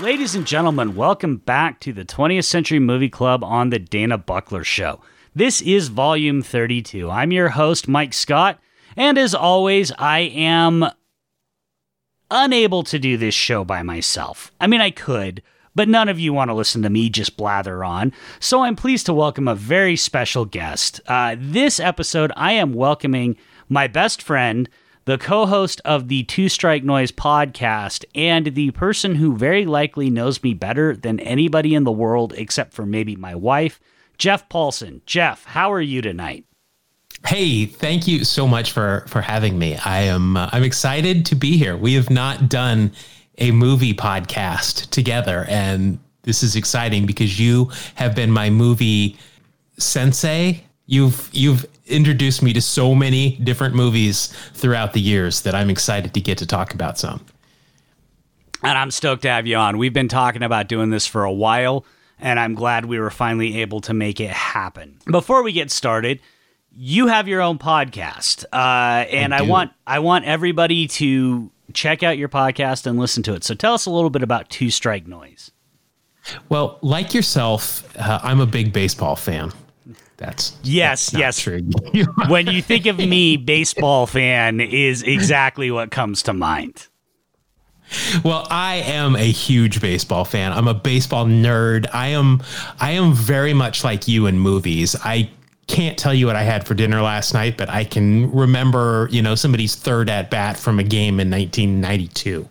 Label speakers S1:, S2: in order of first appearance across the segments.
S1: Ladies and gentlemen, welcome back to the 20th Century Movie Club on the Dana Buckler Show. This is volume 32. I'm your host, Mike Scott, and as always, I am unable to do this show by myself. I mean, I could, but none of you want to listen to me just blather on. So I'm pleased to welcome a very special guest. Uh, this episode, I am welcoming my best friend, the co host of the Two Strike Noise podcast, and the person who very likely knows me better than anybody in the world except for maybe my wife, Jeff Paulson. Jeff, how are you tonight?
S2: Hey, thank you so much for for having me. I am uh, I'm excited to be here. We have not done a movie podcast together and this is exciting because you have been my movie sensei. You've you've introduced me to so many different movies throughout the years that I'm excited to get to talk about some.
S1: And I'm stoked to have you on. We've been talking about doing this for a while, and I'm glad we were finally able to make it happen. Before we get started, you have your own podcast, uh, and I, I want I want everybody to check out your podcast and listen to it. So tell us a little bit about Two Strike Noise.
S2: Well, like yourself, uh, I'm a big baseball fan. That's
S1: yes,
S2: that's
S1: yes.
S2: True.
S1: when you think of me, baseball fan is exactly what comes to mind.
S2: Well, I am a huge baseball fan. I'm a baseball nerd. I am I am very much like you in movies. I can't tell you what I had for dinner last night, but I can remember, you know, somebody's third at bat from a game in 1992.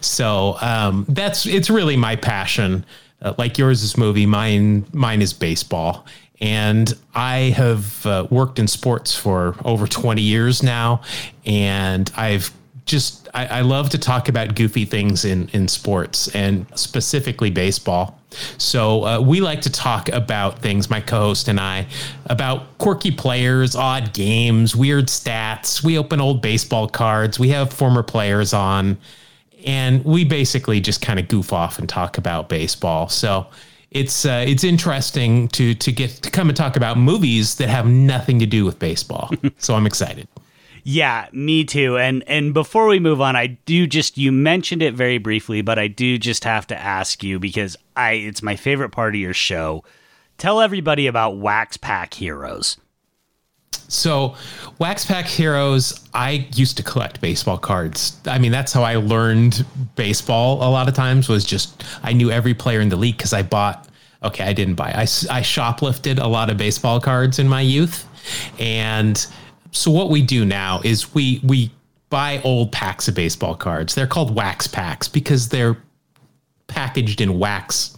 S2: So um, that's it's really my passion. Uh, like yours is movie, mine mine is baseball. And I have uh, worked in sports for over 20 years now, and I've just I, I, love to talk about goofy things in in sports and specifically baseball. So uh, we like to talk about things, my co-host and I, about quirky players, odd games, weird stats. We open old baseball cards. We have former players on, and we basically just kind of goof off and talk about baseball. So it's uh, it's interesting to to get to come and talk about movies that have nothing to do with baseball. so I'm excited.
S1: Yeah, me too. And and before we move on, I do just you mentioned it very briefly, but I do just have to ask you because I it's my favorite part of your show. Tell everybody about Wax Pack Heroes.
S2: So, Wax Pack Heroes, I used to collect baseball cards. I mean, that's how I learned baseball a lot of times was just I knew every player in the league cuz I bought okay, I didn't buy. I I shoplifted a lot of baseball cards in my youth and so what we do now is we we buy old packs of baseball cards. They're called wax packs because they're packaged in wax,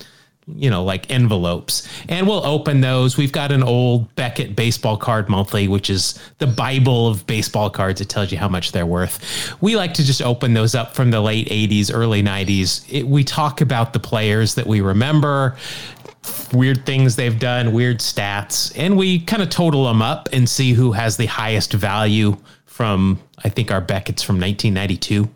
S2: you know, like envelopes. And we'll open those. We've got an old Beckett baseball card monthly, which is the Bible of baseball cards. It tells you how much they're worth. We like to just open those up from the late 80s, early 90s. It, we talk about the players that we remember, weird things they've done, weird stats, and we kind of total them up and see who has the highest value from I think our Beckett's from 1992.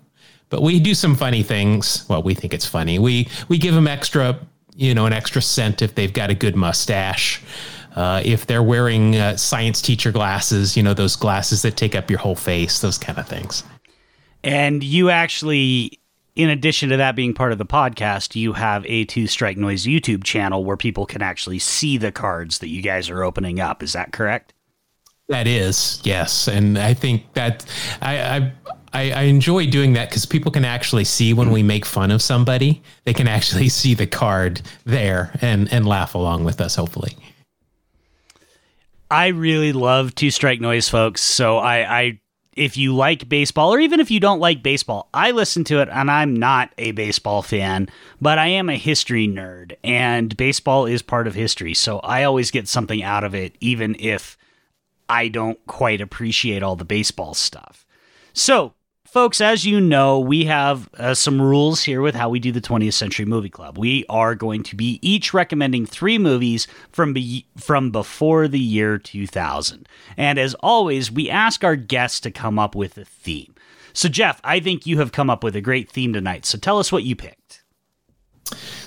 S2: But we do some funny things. Well, we think it's funny. We we give them extra, you know, an extra cent if they've got a good mustache. Uh, if they're wearing uh, science teacher glasses, you know, those glasses that take up your whole face, those kind of things.
S1: And you actually in addition to that being part of the podcast, you have a Two Strike Noise YouTube channel where people can actually see the cards that you guys are opening up. Is that correct?
S2: That is, yes. And I think that I, I I, enjoy doing that because people can actually see when we make fun of somebody. They can actually see the card there and and laugh along with us. Hopefully,
S1: I really love Two Strike Noise, folks. So I I if you like baseball, or even if you don't like baseball, I listen to it and I'm not a baseball fan, but I am a history nerd, and baseball is part of history. So I always get something out of it, even if I don't quite appreciate all the baseball stuff. So Folks, as you know, we have uh, some rules here with how we do the 20th Century Movie Club. We are going to be each recommending three movies from be- from before the year 2000. And as always, we ask our guests to come up with a theme. So, Jeff, I think you have come up with a great theme tonight. So, tell us what you picked.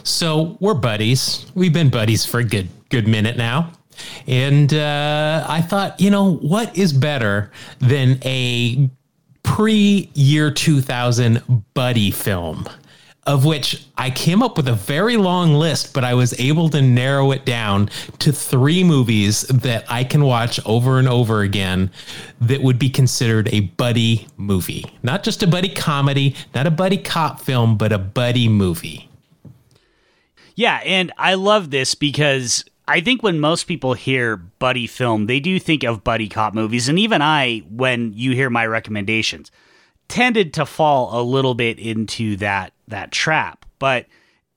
S2: So, we're buddies. We've been buddies for a good good minute now. And uh, I thought, you know, what is better than a pre year 2000 buddy film. of which I came up with a very long list, but I was able to narrow it down to three movies that I can watch over and over again that would be considered a buddy movie. Not just a buddy comedy, not a buddy cop film, but a buddy movie.
S1: Yeah, and I love this because I think when most people hear buddy film, they do think of buddy cop movies. And even I, when you hear my recommendations, tended to fall a little bit into that that trap. But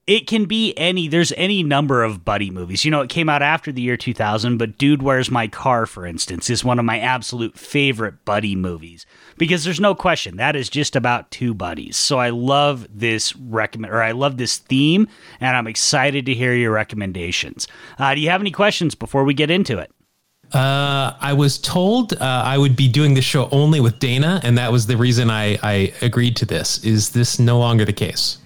S1: it can be any there's any number of buddy movies. You know it came out after the year 2000 but dude where's my car for instance is one of my absolute favorite buddy movies. Because there's no question that is just about two buddies. So i love this recommend or i love this theme and i'm excited to hear your recommendations. Uh, do you have any questions before we get into it?
S2: Uh, I was told uh, I would be doing the show only with Dana, and that was the reason I, I agreed to this. Is this no longer the case?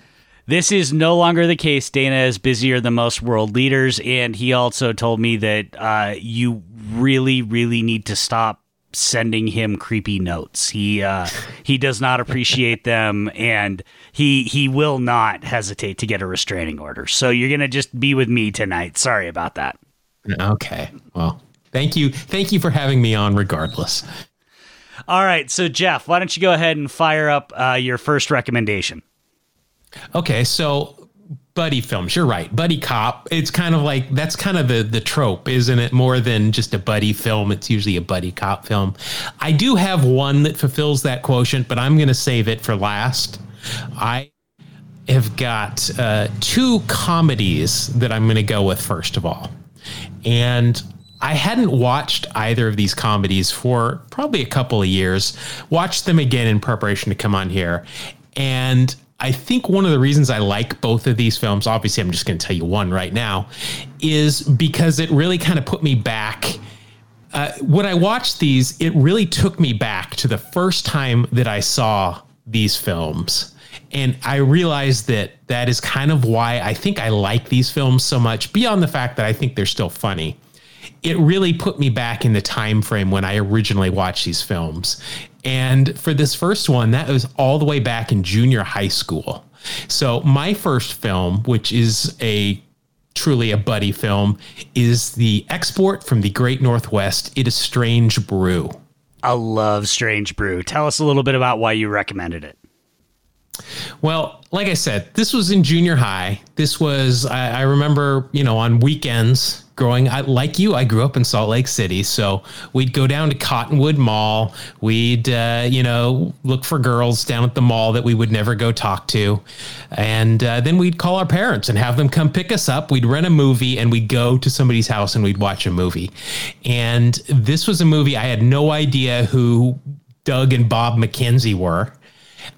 S1: This is no longer the case. Dana is busier than most world leaders, and he also told me that uh, you really, really need to stop sending him creepy notes. He uh, he does not appreciate them, and he he will not hesitate to get a restraining order. So you're gonna just be with me tonight. Sorry about that.
S2: Okay. Well, thank you, thank you for having me on. Regardless.
S1: All right. So Jeff, why don't you go ahead and fire up uh, your first recommendation?
S2: Okay, so buddy films. You're right. Buddy cop. It's kind of like that's kind of the the trope, isn't it? More than just a buddy film. It's usually a buddy cop film. I do have one that fulfills that quotient, but I'm going to save it for last. I have got uh, two comedies that I'm going to go with first of all, and I hadn't watched either of these comedies for probably a couple of years. Watched them again in preparation to come on here, and I think one of the reasons I like both of these films, obviously, I'm just going to tell you one right now, is because it really kind of put me back. Uh, when I watched these, it really took me back to the first time that I saw these films. And I realized that that is kind of why I think I like these films so much, beyond the fact that I think they're still funny it really put me back in the time frame when I originally watched these films. And for this first one, that was all the way back in junior high school. So my first film, which is a truly a buddy film, is the export from the Great Northwest. It is Strange Brew.
S1: I love Strange Brew. Tell us a little bit about why you recommended it.
S2: Well, like I said, this was in junior high. This was, I, I remember, you know, on weekends growing I, like you i grew up in salt lake city so we'd go down to cottonwood mall. We'd uh, you know look for girls down at the mall that we would never go talk to. And uh, then we'd call our parents and have them come pick us up. We'd rent a movie and we'd go to somebody's house and we'd watch a movie. And this was a movie i had no idea who doug and bob mckenzie were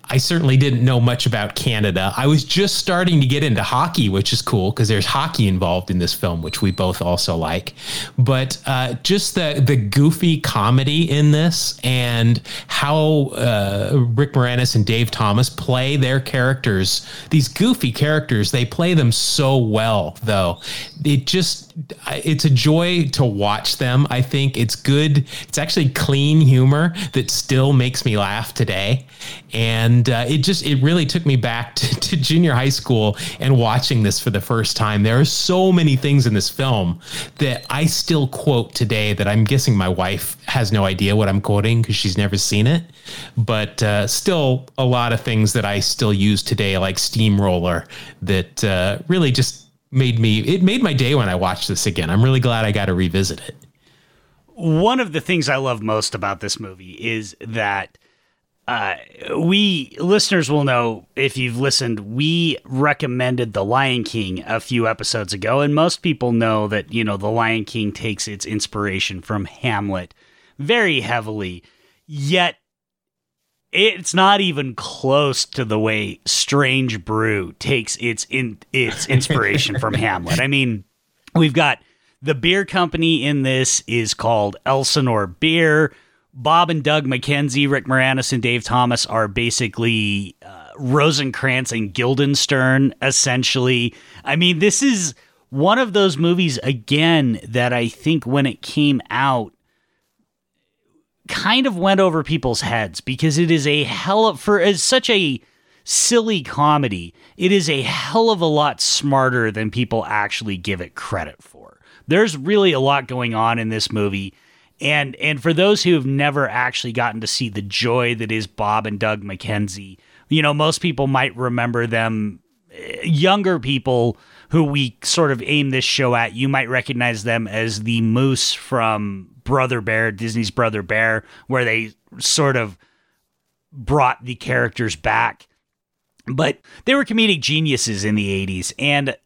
S2: I certainly didn't know much about Canada. I was just starting to get into hockey, which is cool because there's hockey involved in this film, which we both also like. But uh, just the the goofy comedy in this and how uh, Rick Moranis and Dave Thomas play their characters, these goofy characters, they play them so well. Though it just it's a joy to watch them. I think it's good. It's actually clean humor that still makes me laugh today, and and uh, it just it really took me back to, to, junior high school and watching this for the first time. There are so many things in this film that I still quote today that I'm guessing my wife has no idea what I'm quoting because she's never seen it, but uh, still a lot of things that I still use today, like Steamroller, that uh, really just made me it made my day when I watched this again. I'm really glad I got to revisit it.
S1: One of the things I love most about this movie is that uh, we listeners will know if you've listened, we recommended The Lion King a few episodes ago, and most people know that, you know, The Lion King takes its inspiration from Hamlet very heavily, yet it's not even close to the way Strange Brew takes its in its inspiration from Hamlet. I mean, we've got the beer company in this is called Elsinore Beer Bob and Doug McKenzie, Rick Moranis, and Dave Thomas are basically uh, Rosencrantz and Guildenstern, essentially. I mean, this is one of those movies, again, that I think when it came out, kind of went over people's heads because it is a hell of, for as such a silly comedy, it is a hell of a lot smarter than people actually give it credit for. There's really a lot going on in this movie. And and for those who have never actually gotten to see the joy that is Bob and Doug McKenzie, you know, most people might remember them eh, younger people who we sort of aim this show at, you might recognize them as the moose from Brother Bear, Disney's Brother Bear, where they sort of brought the characters back. But they were comedic geniuses in the 80s and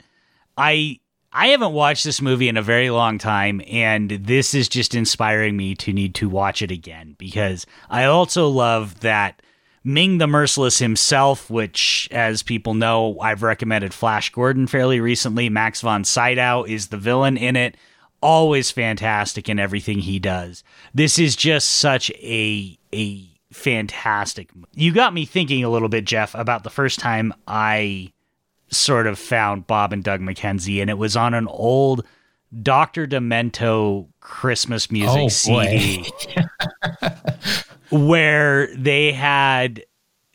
S1: I I haven't watched this movie in a very long time and this is just inspiring me to need to watch it again because I also love that Ming the Merciless himself, which, as people know, I've recommended Flash Gordon fairly recently. Max von Sydow is the villain in it. Always fantastic in everything he does. This is just such a a fantastic. You got me thinking a little bit, Jeff, about the first time I sort of found Bob and Doug McKenzie, and it was on an old Dr. Demento Christmas music oh, CD where they had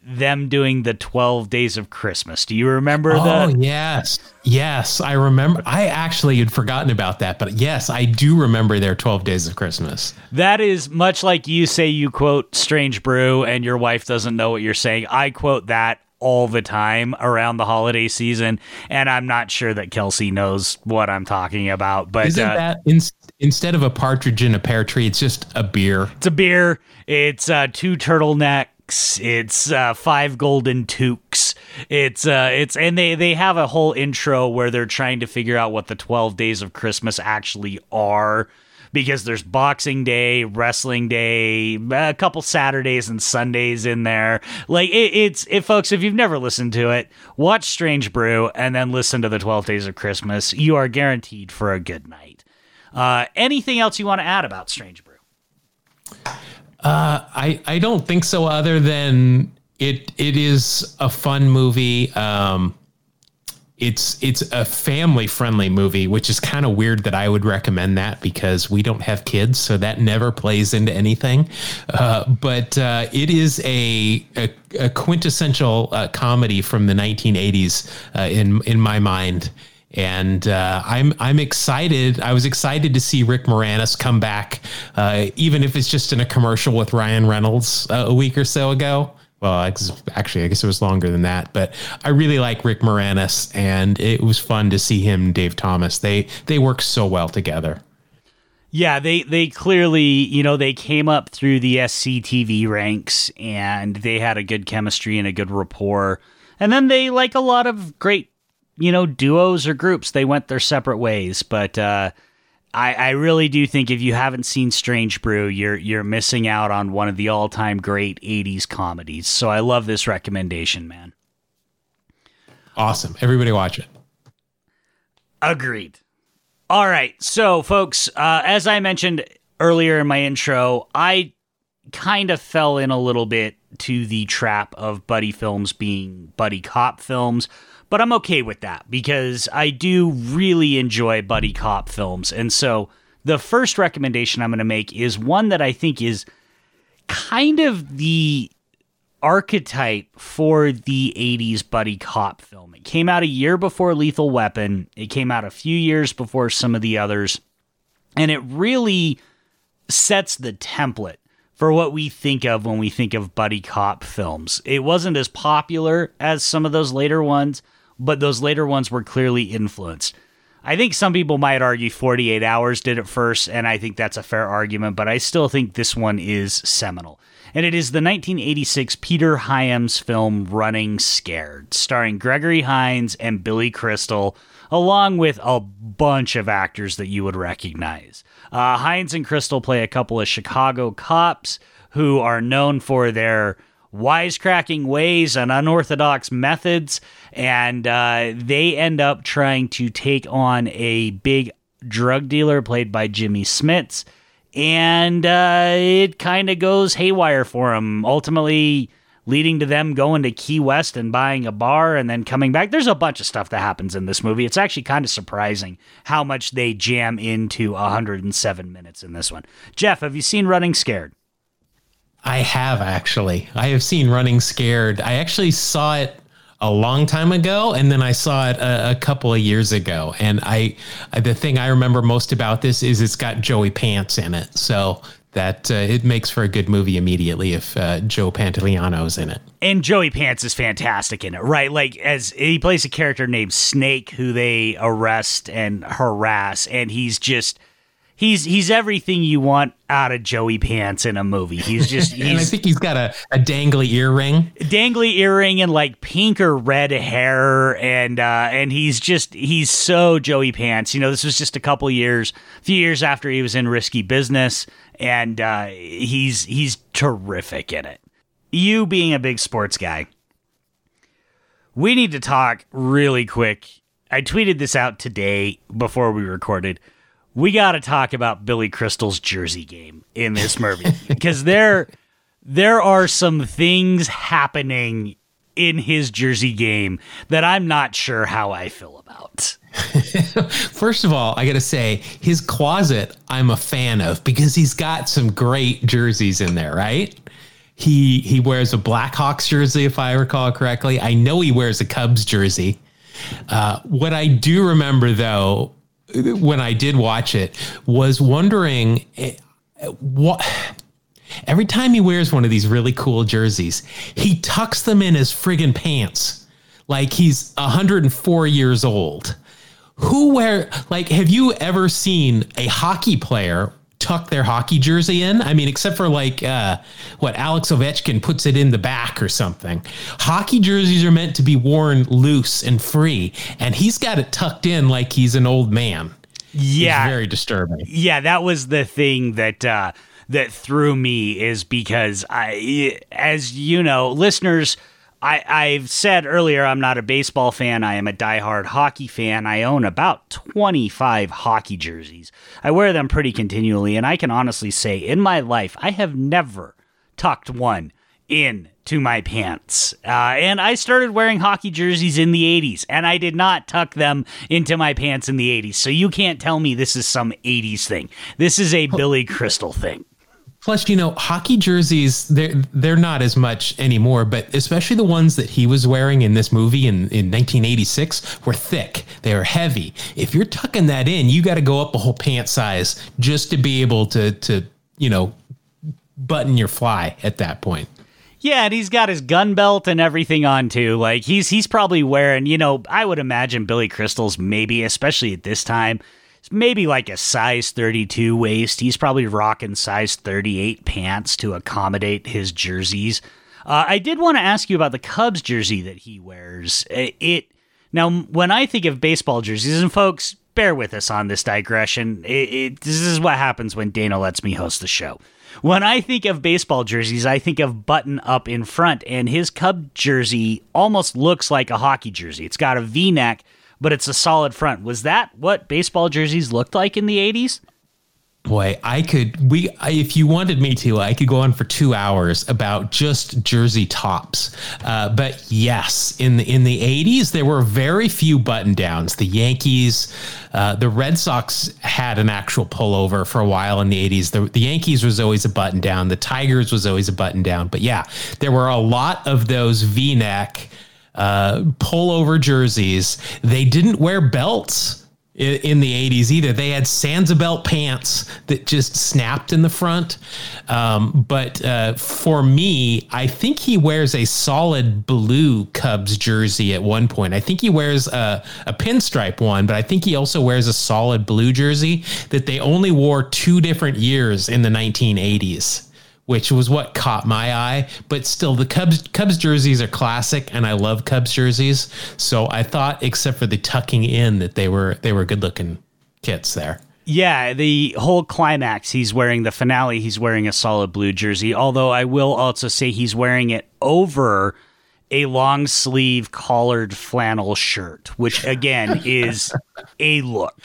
S1: them doing the 12 days of Christmas. Do you remember
S2: oh,
S1: that?
S2: Oh, yes. Yes, I remember. I actually had forgotten about that, but yes, I do remember their 12 days of Christmas.
S1: That is much like you say you quote Strange Brew and your wife doesn't know what you're saying. I quote that all the time around the holiday season, and I'm not sure that Kelsey knows what I'm talking about. But
S2: isn't uh, that in, instead of a partridge in a pear tree, it's just a beer?
S1: It's a beer. It's uh, two turtlenecks. It's uh, five golden toques. It's uh, it's and they they have a whole intro where they're trying to figure out what the twelve days of Christmas actually are because there's Boxing Day, Wrestling Day, a couple Saturdays and Sundays in there. Like it, it's it, folks. If you've never listened to it, watch Strange Brew and then listen to the Twelve Days of Christmas. You are guaranteed for a good night. Uh, anything else you want to add about Strange Brew?
S2: Uh, I I don't think so. Other than it it is a fun movie. Um, it's it's a family friendly movie, which is kind of weird that I would recommend that because we don't have kids, so that never plays into anything. Uh, but uh, it is a, a, a quintessential uh, comedy from the 1980s uh, in in my mind. And uh, I'm I'm excited. I was excited to see Rick Moranis come back, uh, even if it's just in a commercial with Ryan Reynolds a week or so ago well, actually, I guess it was longer than that. But I really like Rick Moranis, and it was fun to see him, Dave Thomas. They they work so well together.
S1: Yeah, they they clearly, you know, they came up through the SCTV ranks, and they had a good chemistry and a good rapport. And then they, like a lot of great, you know, duos or groups, they went their separate ways. But uh, I, I really do think if you haven't seen Strange Brew, you're you're missing out on one of the all time great '80s comedies. So I love this recommendation, man.
S2: Awesome! Everybody watch it.
S1: Agreed. All right, so folks, uh, as I mentioned earlier in my intro, I kind of fell in a little bit to the trap of buddy films being buddy cop films. But I'm okay with that because I do really enjoy buddy cop films. And so the first recommendation I'm going to make is one that I think is kind of the archetype for the 80s buddy cop film. It came out a year before Lethal Weapon, it came out a few years before some of the others, and it really sets the template for what we think of when we think of buddy cop films. It wasn't as popular as some of those later ones, but those later ones were clearly influenced. I think some people might argue 48 Hours did it first, and I think that's a fair argument, but I still think this one is seminal. And it is the 1986 Peter Hyams film Running Scared, starring Gregory Hines and Billy Crystal, along with a bunch of actors that you would recognize. Uh, Hines and Crystal play a couple of Chicago cops who are known for their wisecracking ways and unorthodox methods, and uh, they end up trying to take on a big drug dealer played by Jimmy Smits, and uh, it kind of goes haywire for them. Ultimately, leading to them going to Key West and buying a bar and then coming back. There's a bunch of stuff that happens in this movie. It's actually kind of surprising how much they jam into 107 minutes in this one. Jeff, have you seen Running Scared?
S2: I have actually. I have seen Running Scared. I actually saw it a long time ago, and then I saw it a, a couple of years ago. And I, I, the thing I remember most about this is it's got Joey Pants in it, so that uh, it makes for a good movie immediately if uh, Joe Pantoliano's in it.
S1: And Joey Pants is fantastic in it, right? Like as he plays a character named Snake, who they arrest and harass, and he's just he's he's everything you want out of Joey Pants in a movie. He's just he's
S2: and I think he's got a, a dangly earring.
S1: Dangly earring and like pink or red hair and uh and he's just he's so Joey Pants. You know, this was just a couple years, a few years after he was in Risky Business and uh he's he's terrific in it. You being a big sports guy. We need to talk really quick. I tweeted this out today before we recorded we got to talk about Billy Crystal's jersey game in this movie because there there are some things happening in his jersey game that I'm not sure how I feel about.
S2: First of all, I got to say his closet I'm a fan of because he's got some great jerseys in there, right? He he wears a Blackhawks jersey if I recall correctly. I know he wears a Cubs jersey. Uh, what I do remember though when I did watch it was wondering eh, what every time he wears one of these really cool jerseys, he tucks them in his friggin' pants like he's 104 years old. Who wear like have you ever seen a hockey player tuck their hockey jersey in. I mean, except for like uh, what Alex Ovechkin puts it in the back or something. Hockey jerseys are meant to be worn loose and free, and he's got it tucked in like he's an old man.
S1: Yeah,
S2: it's very disturbing.
S1: Yeah, that was the thing that uh, that threw me is because I, as you know, listeners I, I've said earlier I'm not a baseball fan. I am a diehard hockey fan. I own about 25 hockey jerseys. I wear them pretty continually, and I can honestly say in my life, I have never tucked one in to my pants. Uh, and I started wearing hockey jerseys in the 80s, and I did not tuck them into my pants in the 80s. So you can't tell me this is some 80s thing. This is a Billy Crystal thing.
S2: Plus, you know, hockey jerseys, they're, they're not as much anymore, but especially the ones that he was wearing in this movie in, in 1986 were thick. They were heavy. If you're tucking that in, you got to go up a whole pant size just to be able to, to, you know, button your fly at that point.
S1: Yeah, and he's got his gun belt and everything on too. Like he's he's probably wearing, you know, I would imagine Billy Crystal's maybe, especially at this time, maybe like a size 32 waist. He's probably rocking size 38 pants to accommodate his jerseys. Uh, I did want to ask you about the Cubs jersey that he wears. It now when I think of baseball jerseys, and folks, bear with us on this digression. It, it, this is what happens when Dana lets me host the show. When I think of baseball jerseys, I think of button up in front, and his Cub jersey almost looks like a hockey jersey. It's got a V neck but it's a solid front. Was that what baseball jerseys looked like in the 80s?
S2: Boy, I could we I, if you wanted me to, I could go on for two hours about just jersey tops. Uh, but yes, in the in the eighties, there were very few button downs. The Yankees, uh, the Red Sox had an actual pullover for a while in the eighties. The, the Yankees was always a button down. The Tigers was always a button down. But yeah, there were a lot of those V neck uh, pullover jerseys. They didn't wear belts in, in, the 80s either. They had Sansabelt pants that just snapped in the front. Um, but uh, for me, I think he wears a solid blue Cubs jersey at one point. I think he wears a, a pinstripe one, but I think he also wears a solid blue jersey that they only wore two different years in the 1980s which was what caught my eye. But still, the Cubs Cubs jerseys are classic, and I love Cubs jerseys. So I thought, except for the tucking in, that they were they were good looking kits there.
S1: Yeah, the whole climax, he's wearing the finale, he's wearing a solid blue jersey. Although I will also say he's wearing it over a long sleeve collared flannel shirt, which again is a look.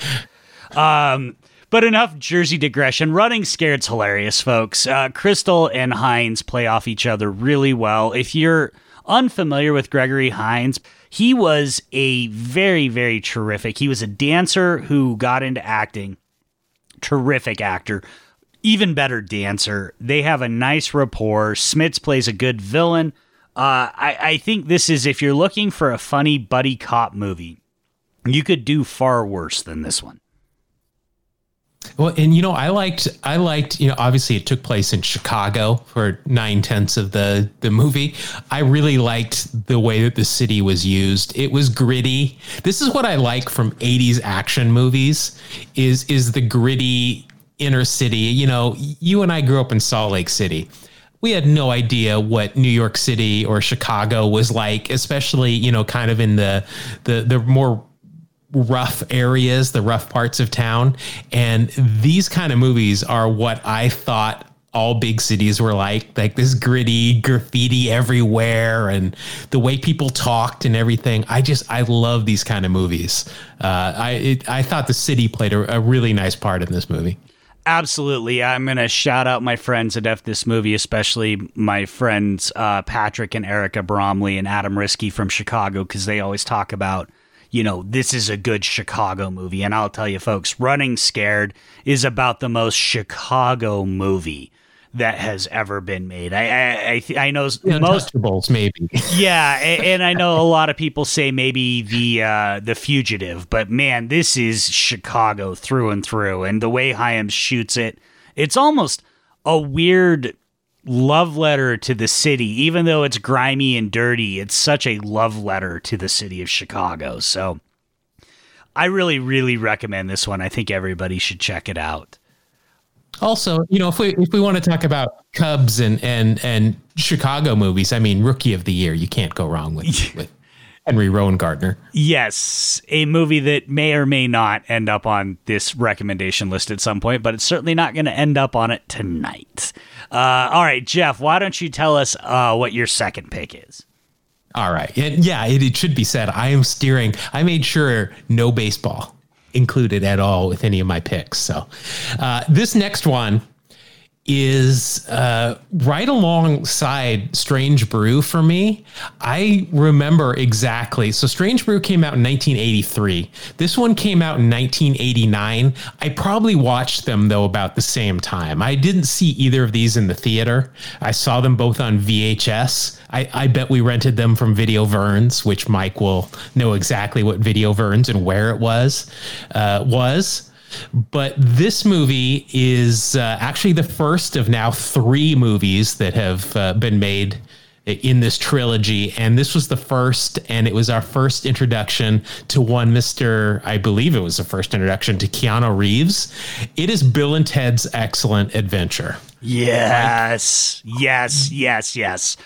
S1: Um, but enough Jersey digression. Running Scared's hilarious, folks. Uh, Crystal and Hines play off each other really well. If you're unfamiliar with Gregory Hines, he was a very, very terrific. He was a dancer who got into acting. Terrific actor. even better dancer. They have a nice rapport. Smits plays a good villain. Uh, I, I think this is if you're looking for a funny buddy cop movie, you could do far worse than this one.
S2: Well, and you know, I liked, I liked, you know, obviously it took place in Chicago for nine tenths of the the movie. I really liked the way that the city was used. It was gritty. This is what I like from '80s action movies. Is is the gritty inner city? You know, you and I grew up in Salt Lake City. We had no idea what New York City or Chicago was like, especially you know, kind of in the the the more rough areas, the rough parts of town. And these kind of movies are what I thought all big cities were like like this gritty graffiti everywhere and the way people talked and everything. I just i love these kind of movies. Uh, i it, i thought the city played a, a, really nice part in this movie.
S1: Absolutely. I'm gonna shout out my friends at f this movie especially my friends uh, patrick and erica bromley and adam Riske from chicago because they always talk about you know, this is a good Chicago movie. And I'll tell you, folks, Running Scared is about the most Chicago movie that has ever been made. I I I, I know most
S2: maybe.
S1: yeah, and, and, I know a lot of people say maybe the uh, the fugitive, but man, this is Chicago through and through. And the way Hyams shoots it, it's almost a weird love letter to the city, even though it's grimy and dirty. It's such a love letter to the city of Chicago. So I really, really recommend this one. I think everybody should check it out.
S2: Also, you know, if we if we want to talk about Cubs and and and Chicago movies, I mean, Rookie of the Year, you can't go wrong with, with Henry Rowengartner.
S1: Yes, a movie that may or may not end up on this recommendation list at some point, but it's certainly not going to end up on it tonight. Uh, all right, Jeff, why don't you tell us uh, what your second pick is?
S2: All right. And yeah, it, it should be said. I am steering. I made sure no baseball included at all with any of my picks. So uh, this next one is uh, right alongside Strange Brew for me. I remember exactly. So Strange Brew came out in 1983. This one came out in 1989. I probably watched them though about the same time. I didn't see either of these in the theater. I saw them both on VHS. I, I bet we rented them from Video Verns, which Mike will know exactly what Video Verns and where it was. Uh, was but this movie is uh, actually the first of now three movies that have uh, been made in this trilogy. And this was the first, and it was our first introduction to one Mr. I believe it was the first introduction to Keanu Reeves. It is Bill and Ted's Excellent Adventure.
S1: Yes, yes, yes, yes.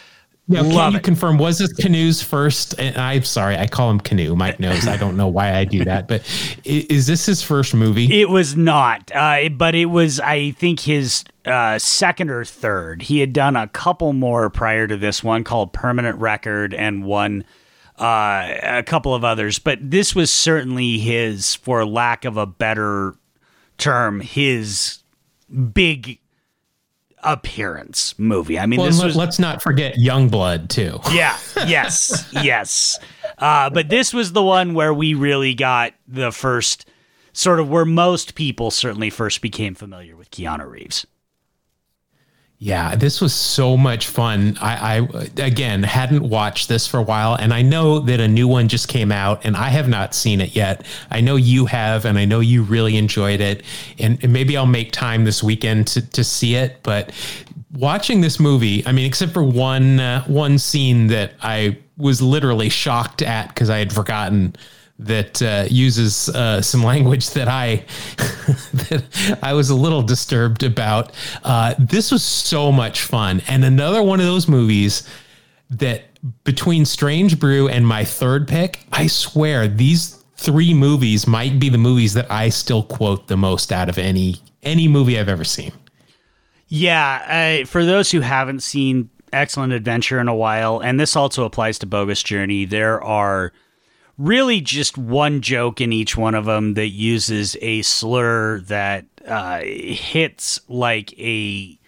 S2: Now, Love can you it. confirm was this Canoe's first? And I'm sorry, I call him Canoe. Mike knows. I don't know why I do that, but is this his first movie?
S1: It was not, uh, but it was. I think his uh, second or third. He had done a couple more prior to this one called Permanent Record and one. Uh, a couple of others, but this was certainly his, for lack of a better term, his big appearance movie. I mean,
S2: well, this was, let's not forget Youngblood too.
S1: Yeah. Yes. yes. Uh, but this was the one where we really got the first sort of where most people certainly first became familiar with Keanu Reeves.
S2: Yeah, this was so much fun. I, I, again hadn't watched this for a while, and I know that a new one just came out, and I have not seen it yet. I know you have, and I know you really enjoyed it, and, and maybe I'll make time this weekend to, to see it. But watching this movie, I mean, except for one uh, one scene that I was literally shocked at because I had forgotten that uh, uses uh, some language that I that I was a little disturbed about. Uh, this was so much fun, and another one of those movies that between Strange Brew and my third pick, I swear these three movies might be the movies that I still quote the most out of any any movie I've ever seen.
S1: Yeah, uh, for those who haven't seen Excellent Adventure in a while, and this also applies to Bogus Journey, there are really just one joke in each one of them that uses a slur that uh, hits like a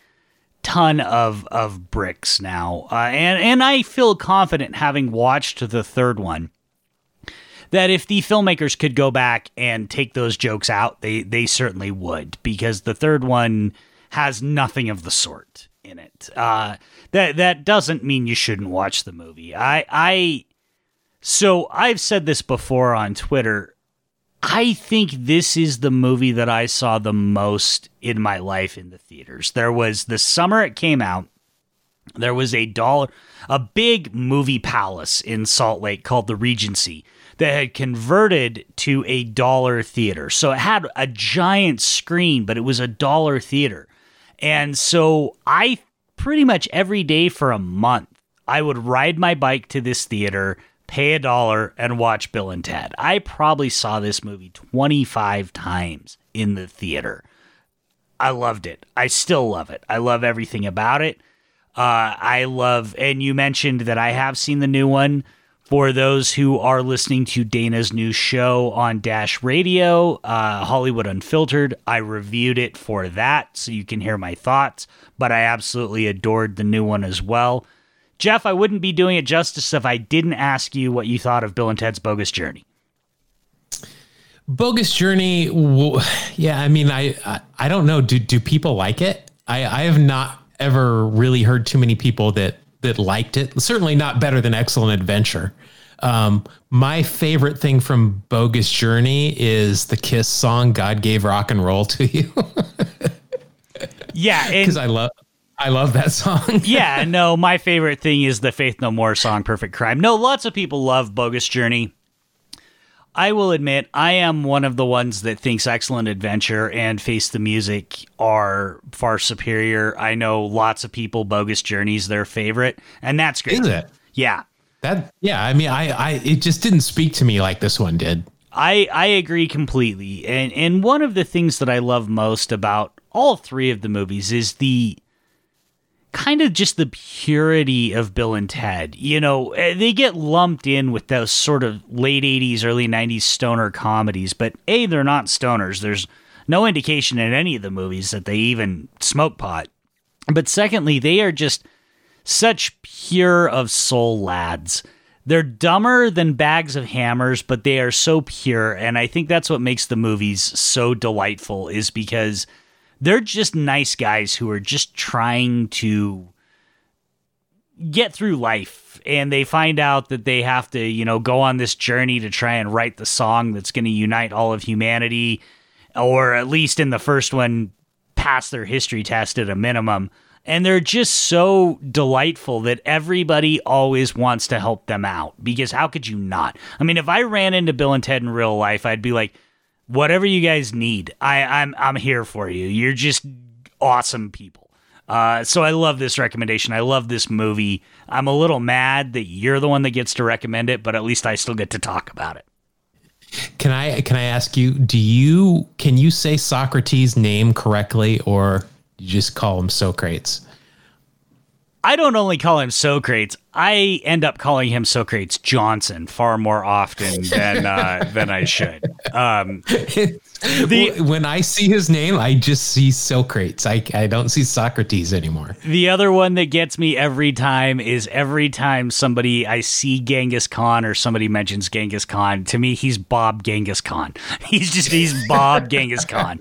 S1: ton of of bricks now, uh, and and I feel confident having watched the third one that if the filmmakers could go back and take those jokes out, they they certainly would because the third one has nothing of the sort in it. Uh, that that doesn't mean you shouldn't watch the movie. I I so I've said this before on Twitter. I think this is the movie that I saw the most in my life in the theaters. There was the summer it came out. There was a dollar, a big movie palace in Salt Lake called the Regency that had converted to a dollar theater. So it had a giant screen, but it was a dollar theater. And so I pretty much every day for a month, I would ride my bike to this theater pay a dollar and watch Bill and Ted. I probably saw this movie 25 times in the theater. I loved it. I still love it. I love everything about it. Uh, I love, and you mentioned that I have seen the new one. For those who are listening to Dana's new show on Dash Radio, uh, Hollywood Unfiltered, I reviewed it for that so you can hear my thoughts, but I absolutely adored the new one as well. Jeff, I wouldn't be doing it justice if I didn't ask you what you thought of Bill and Ted's Bogus Journey.
S2: Bogus Journey, yeah. I mean, I, I, I don't know. Do do people like it? I I have not ever really heard too many people that that liked it. Certainly not better than Excellent Adventure. Um, my favorite thing from Bogus Journey is the Kiss song "God Gave Rock and Roll to You."
S1: yeah,
S2: because I love I love that song.
S1: yeah, no, my favorite thing is the Faith No More song, Perfect Crime. No, lots of people love Bogus Journey. I will admit, I am one of the ones that thinks Excellent Adventure and Face the Music are far superior. I know lots of people, Bogus Journey's their favorite, and that's great.
S2: Is it?
S1: Yeah.
S2: That yeah, I mean I I it just didn't speak to me like this one did.
S1: I I agree completely. And and one of the things that I love most about all three of the movies is the kind of just the purity of Bill and Ted. You know, eh, they get lumped in with those sort of late 80s, early 90s stoner comedies, but A, they're not stoners. There's no indication in any of the movies that they even smoke pot. But secondly, they are just such pure of soul lads. They're dumber than bags of hammers, but they are so pure. And I think that's what makes the movies so delightful, is because they're just nice guys who are just trying to get through life and they find out that they have to, you know, go on this journey to try and write the song that's going to unite all of humanity or at least in the first one pass their history test at a minimum. And they're just so delightful that everybody always wants to help them out because how could you not? I mean, if I ran into Bill and Ted in real life, I'd be like, whatever you guys need, I, I'm I'm here for you. You're just awesome people. Uh, so I love this recommendation. I love this movie. I'm a little mad that you're the one that gets to recommend it, but at least I still get to talk about it.
S2: Can I can I ask you? Do you can you say Socrates' name correctly, or you just call him Socrates?
S1: I don't only call him Socrates. I end up calling him Socrates Johnson far more often than uh, than I should. Um,
S2: the, when I see his name, I just see Socrates. I, I don't see Socrates anymore.
S1: The other one that gets me every time is every time somebody I see Genghis Khan or somebody mentions Genghis Khan. To me, he's Bob Genghis Khan. He's just he's Bob Genghis Khan.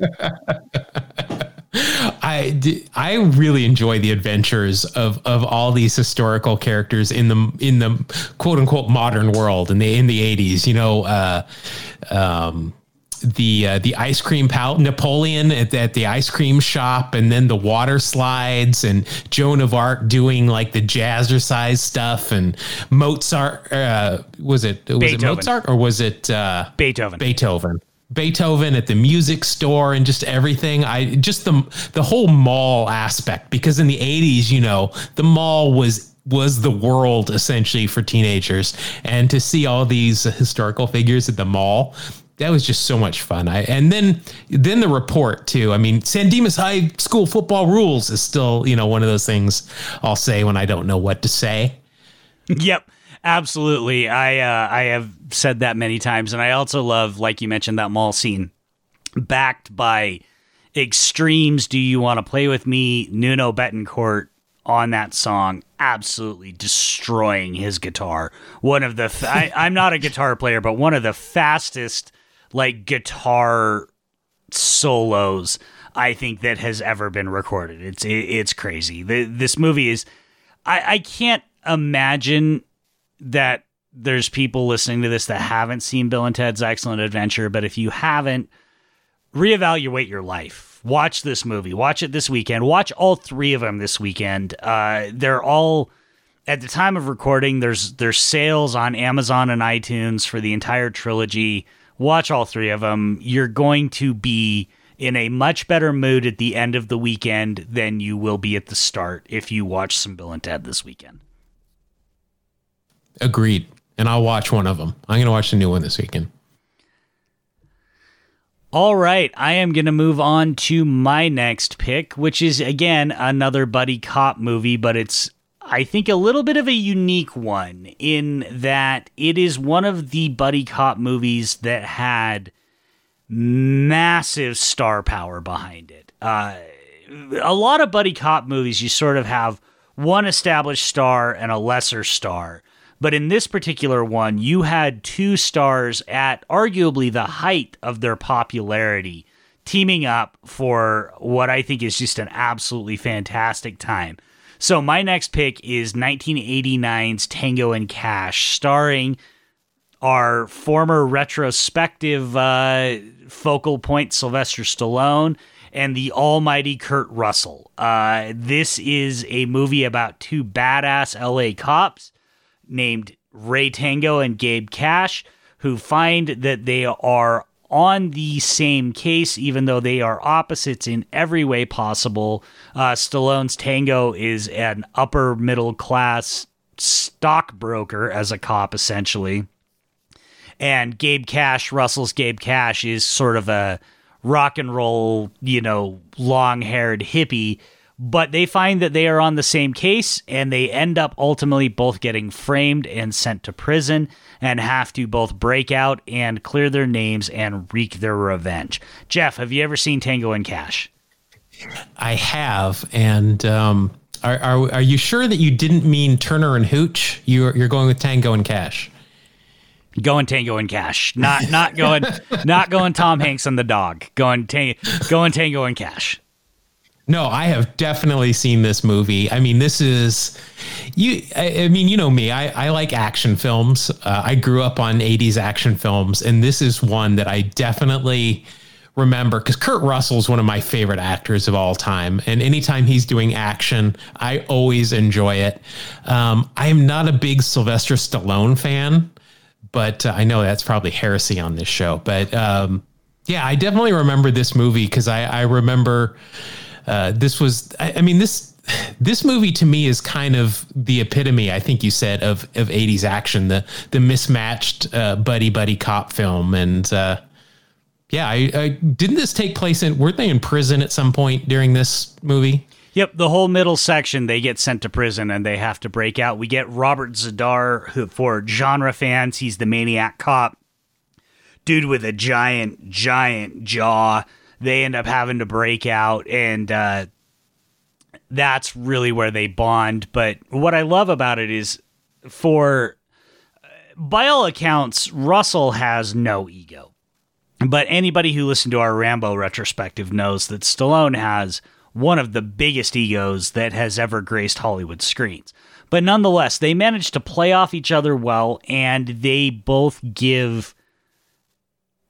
S2: I I really enjoy the adventures of of all these historical characters in the in the quote unquote modern world in the in the eighties. You know, uh, um, the uh, the ice cream pal Napoleon at, at the ice cream shop, and then the water slides, and Joan of Arc doing like the jazzercise stuff, and Mozart. Uh, was it was Beethoven. it Mozart or was it uh,
S1: Beethoven?
S2: Beethoven. Beethoven at the music store and just everything. I just the the whole mall aspect because in the 80s, you know, the mall was was the world essentially for teenagers and to see all these historical figures at the mall that was just so much fun. I and then then the report too. I mean, San Dimas High School football rules is still, you know, one of those things I'll say when I don't know what to say.
S1: Yep. Absolutely. I uh, I have said that many times, and I also love, like you mentioned, that mall scene, backed by Extreme's. Do you want to play with me? Nuno Bettencourt on that song, absolutely destroying his guitar. One of the I, I'm not a guitar player, but one of the fastest like guitar solos I think that has ever been recorded. It's it, it's crazy. The, this movie is I I can't imagine that there's people listening to this that haven't seen Bill and Ted's Excellent Adventure, but if you haven't, reevaluate your life. Watch this movie. Watch it this weekend. Watch all three of them this weekend. Uh, they're all at the time of recording. There's there's sales on Amazon and iTunes for the entire trilogy. Watch all three of them. You're going to be in a much better mood at the end of the weekend than you will be at the start if you watch some Bill and Ted this weekend.
S2: Agreed. And I'll watch one of them. I'm going to watch the new one this weekend.
S1: All right, I am going to move on to my next pick, which is again another buddy cop movie, but it's I think a little bit of a unique one in that it is one of the buddy cop movies that had massive star power behind it. Uh, a lot of buddy cop movies, you sort of have one established star and a lesser star. But in this particular one, you had two stars at arguably the height of their popularity teaming up for what I think is just an absolutely fantastic time. So, my next pick is 1989's Tango and Cash, starring our former retrospective uh, focal point Sylvester Stallone and the almighty Kurt Russell. Uh, this is a movie about two badass LA cops named Ray Tango and Gabe Cash, who find that they are on the same case, even though they are opposites in every way possible. Uh, Stallone's Tango is an upper middle class stockbroker as a cop, essentially. And Gabe Cash, Russell's Gabe Cash, is sort of a rock and roll, you know, long haired hippie but they find that they are on the same case and they end up ultimately both getting framed and sent to prison and have to both break out and clear their names and wreak their revenge. Jeff, have you ever seen Tango and Cash?
S2: I have, and um, are, are are you sure that you didn't mean Turner and Hooch? You're you're going with Tango and Cash.
S1: Going Tango and Cash, not not going not going Tom Hanks and the dog. Going Tango, going Tango and Cash.
S2: No, I have definitely seen this movie. I mean, this is you. I, I mean, you know me. I, I like action films. Uh, I grew up on '80s action films, and this is one that I definitely remember because Kurt Russell is one of my favorite actors of all time, and anytime he's doing action, I always enjoy it. Um, I am not a big Sylvester Stallone fan, but uh, I know that's probably heresy on this show. But um, yeah, I definitely remember this movie because I, I remember uh, this was, I, I, mean, this this movie to me is kind of the epitome, I think you said, of of '80s action, the the mismatched uh, buddy buddy cop film, and uh, yeah, I, I, didn't this take place in? Weren't they in prison at some point during this movie?
S1: Yep, the whole middle section they get sent to prison and they have to break out. We get Robert Z'Dar, who for genre fans, he's the maniac cop, dude with a giant, giant jaw they end up having to break out and uh, that's really where they bond. But what i love about it is for by all accounts russell has no ego. But anybody who listened to our rambo retrospective knows that stallone has one of the biggest egos that has ever graced hollywood screens. But nonetheless they manage to play off each other well and they both give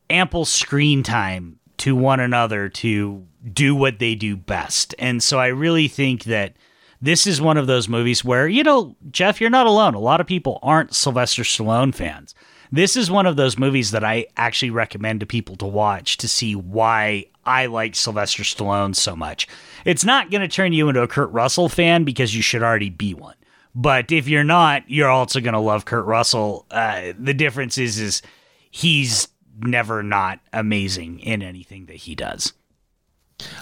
S1: ample screen time to one another to do what they do best. And so I really think that this is one of those movies where, you know, Jeff, you're not alone. A lot of people aren't Sylvester Stallone fans. This is one of those movies that I actually recommend to people to watch to see why I like Sylvester Stallone so much. It's not going to turn you into a Kurt Russell fan because you should already be one. But if you're not, you're also going to love Kurt Russell. Uh, the difference is, is he's never not amazing in anything that he does.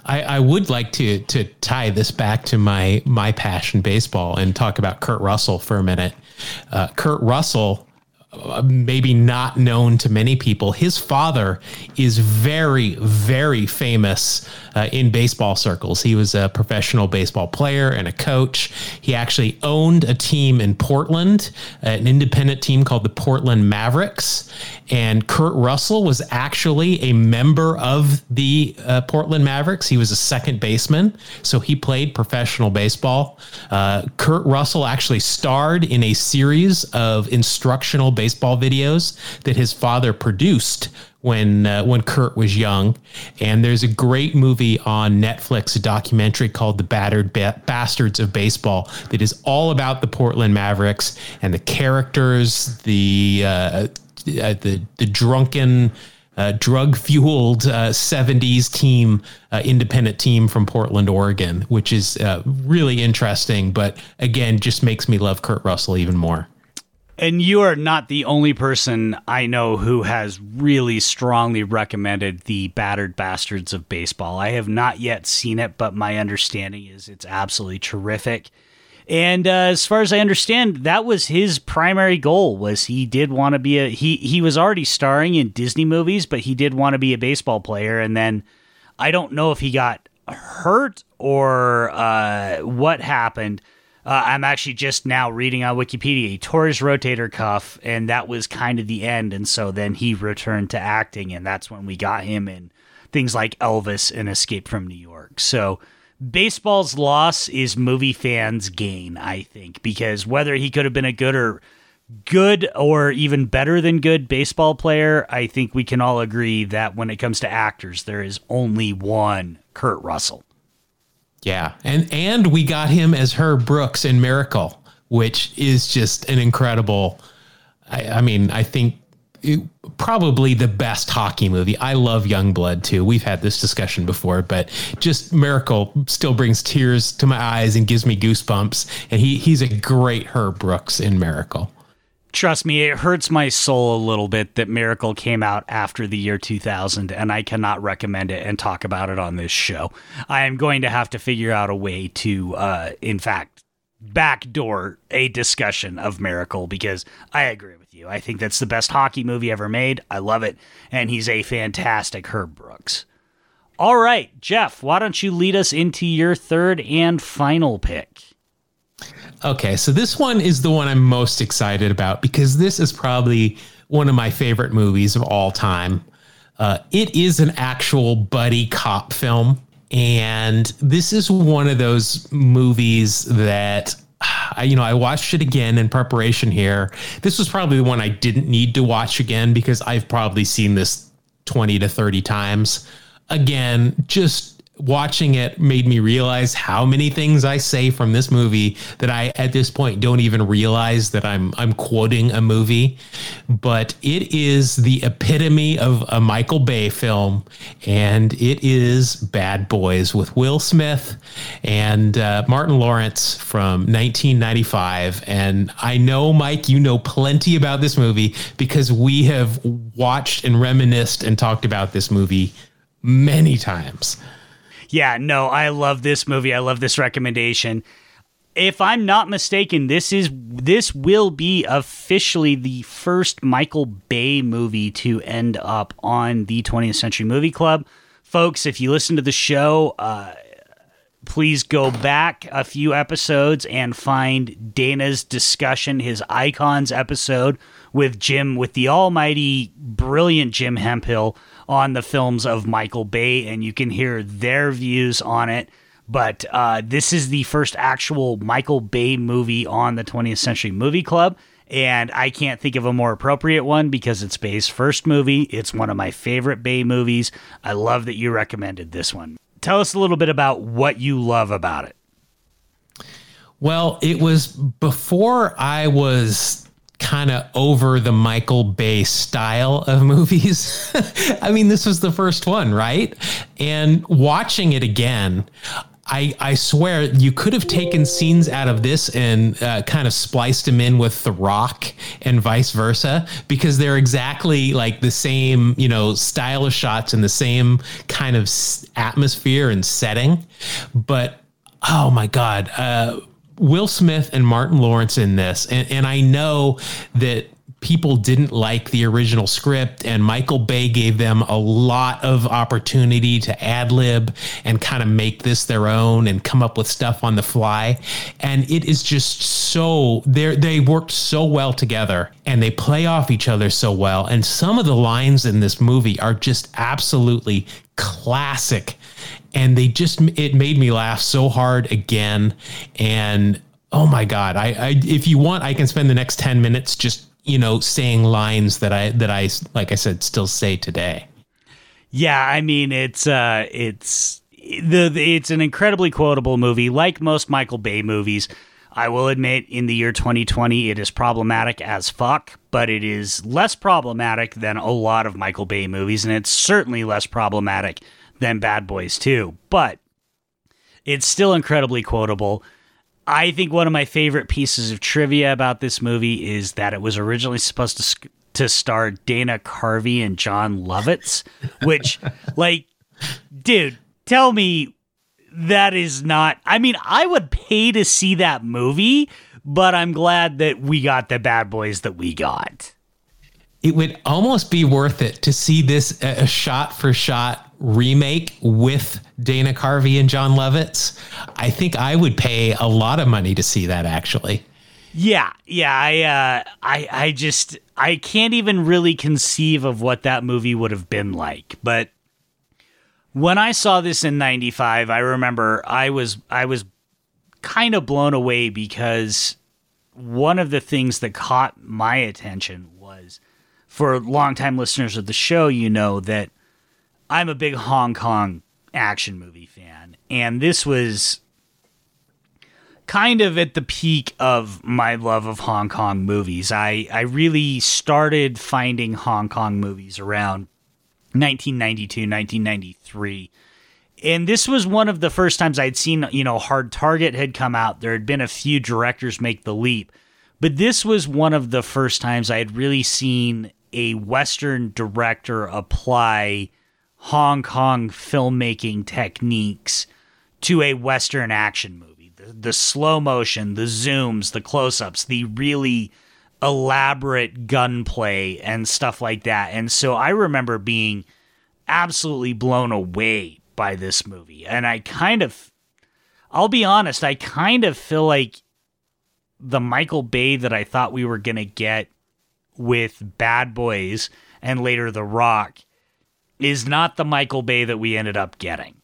S2: I, I, would like to to tie this back to my my passion baseball and talk about Kurt Russell for a minute. Uh, Kurt Russell, uh, maybe not known to many people, his father is very very famous uh, in baseball circles. He was a professional baseball player and a coach. He actually owned a team in Portland, an independent team called the Portland Mavericks. And Kurt Russell was actually a member of the uh, Portland Mavericks. He was a second baseman, so he played professional baseball. Uh, Kurt Russell actually starred in a series of instructional baseball videos that his father produced when uh, when Kurt was young. And there's a great movie on Netflix, a documentary called "The Battered ba- Bastards of Baseball" that is all about the Portland Mavericks and the characters, the uh, uh the the drunken. Uh, drug fueled uh, 70s team, uh, independent team from Portland, Oregon, which is uh, really interesting, but again, just makes me love Kurt Russell even more.
S1: And you are not the only person I know who has really strongly recommended the Battered Bastards of Baseball. I have not yet seen it, but my understanding is it's absolutely terrific. And uh, as far as I understand, that was his primary goal. Was he did want to be a he he was already starring in Disney movies, but he did want to be a baseball player. And then I don't know if he got hurt or uh, what happened uh, I'm actually just now reading on Wikipedia. He tore his rotator cuff, and that was kind of the end. And so then he returned to acting, and that's when we got him in things like Elvis and Escape from New York. So baseball's loss is movie fans' gain, I think, because whether he could have been a good or good or even better than good baseball player, I think we can all agree that when it comes to actors, there is only one Kurt Russell.
S2: Yeah, and and we got him as Herb Brooks in Miracle, which is just an incredible. I, I mean, I think it, probably the best hockey movie. I love Youngblood too. We've had this discussion before, but just Miracle still brings tears to my eyes and gives me goosebumps. And he he's a great Herb Brooks in Miracle
S1: trust me, it hurts my soul a little bit that Miracle came out after the year 2000, and I cannot recommend it and talk about it on this show. I am going to have to figure out a way to, uh, in fact, backdoor a discussion of Miracle because I agree with you. I think that's the best hockey movie ever made. I love it, and he's a fantastic Herb Brooks. All right, Jeff, why don't you lead us into your third and final pick?
S2: Okay, so this one is the one I'm most excited about because this is probably one of my favorite movies of all time. Uh, it is an actual buddy cop film, and this is one of those movies that you know, I watched it again in preparation here. This was probably the one I didn't need to watch again because I've probably seen this 20 to 30 times. Again, just watching it made me realize how many things I say from this movie that I at this point don't even realize that I'm I'm quoting a movie. But it is the epitome of a Michael Bay film and it is Bad Boys with Will Smith and uh, Martin Lawrence from 1995 and I know Mike you know plenty about this movie because we have watched and reminisced and talked about this movie many times
S1: yeah, no, I love this movie. I love this recommendation. If I'm not mistaken, this is this will be officially the first Michael Bay movie to end up on the 20th Century Movie Club. Folks, if you listen to the show, uh, please go back a few episodes and find Dana's discussion, his icons episode with Jim, with the almighty, brilliant Jim Hemphill on the films of Michael Bay, and you can hear their views on it. But uh, this is the first actual Michael Bay movie on the 20th Century Movie Club. And I can't think of a more appropriate one because it's Bay's first movie. It's one of my favorite Bay movies. I love that you recommended this one. Tell us a little bit about what you love about it.
S2: Well, it was before I was kind of over the Michael Bay style of movies. I mean, this was the first one, right? And watching it again, I, I swear you could have taken scenes out of this and uh, kind of spliced them in with The Rock and vice versa because they're exactly like the same, you know, style of shots and the same kind of atmosphere and setting. But oh my God, uh, Will Smith and Martin Lawrence in this, and, and I know that people didn't like the original script, and Michael Bay gave them a lot of opportunity to ad lib and kind of make this their own and come up with stuff on the fly. And it is just so they they worked so well together and they play off each other so well. And some of the lines in this movie are just absolutely classic. And they just it made me laugh so hard again. And oh my god, I, I if you want, I can spend the next ten minutes just you know, saying lines that I that I like I said still say today.
S1: Yeah, I mean it's uh it's the it's an incredibly quotable movie like most Michael Bay movies. I will admit in the year 2020 it is problematic as fuck, but it is less problematic than a lot of Michael Bay movies and it's certainly less problematic than Bad Boys 2, but it's still incredibly quotable. I think one of my favorite pieces of trivia about this movie is that it was originally supposed to to star Dana Carvey and Jon Lovitz, which, like, dude, tell me that is not. I mean, I would pay to see that movie, but I'm glad that we got the bad boys that we got.
S2: It would almost be worth it to see this a shot for shot remake with Dana Carvey and Jon Lovitz, I think I would pay a lot of money to see that actually.
S1: Yeah, yeah, I uh I I just I can't even really conceive of what that movie would have been like, but when I saw this in 95, I remember I was I was kind of blown away because one of the things that caught my attention was for longtime listeners of the show, you know that I'm a big Hong Kong action movie fan, and this was kind of at the peak of my love of Hong Kong movies. I, I really started finding Hong Kong movies around 1992, 1993. And this was one of the first times I'd seen, you know, Hard Target had come out. There had been a few directors make the leap. But this was one of the first times I had really seen a Western director apply Hong Kong filmmaking techniques to a Western action movie. The, the slow motion, the zooms, the close ups, the really elaborate gunplay and stuff like that. And so I remember being absolutely blown away by this movie. And I kind of, I'll be honest, I kind of feel like the Michael Bay that I thought we were going to get with Bad Boys and later The Rock is not the Michael Bay that we ended up getting.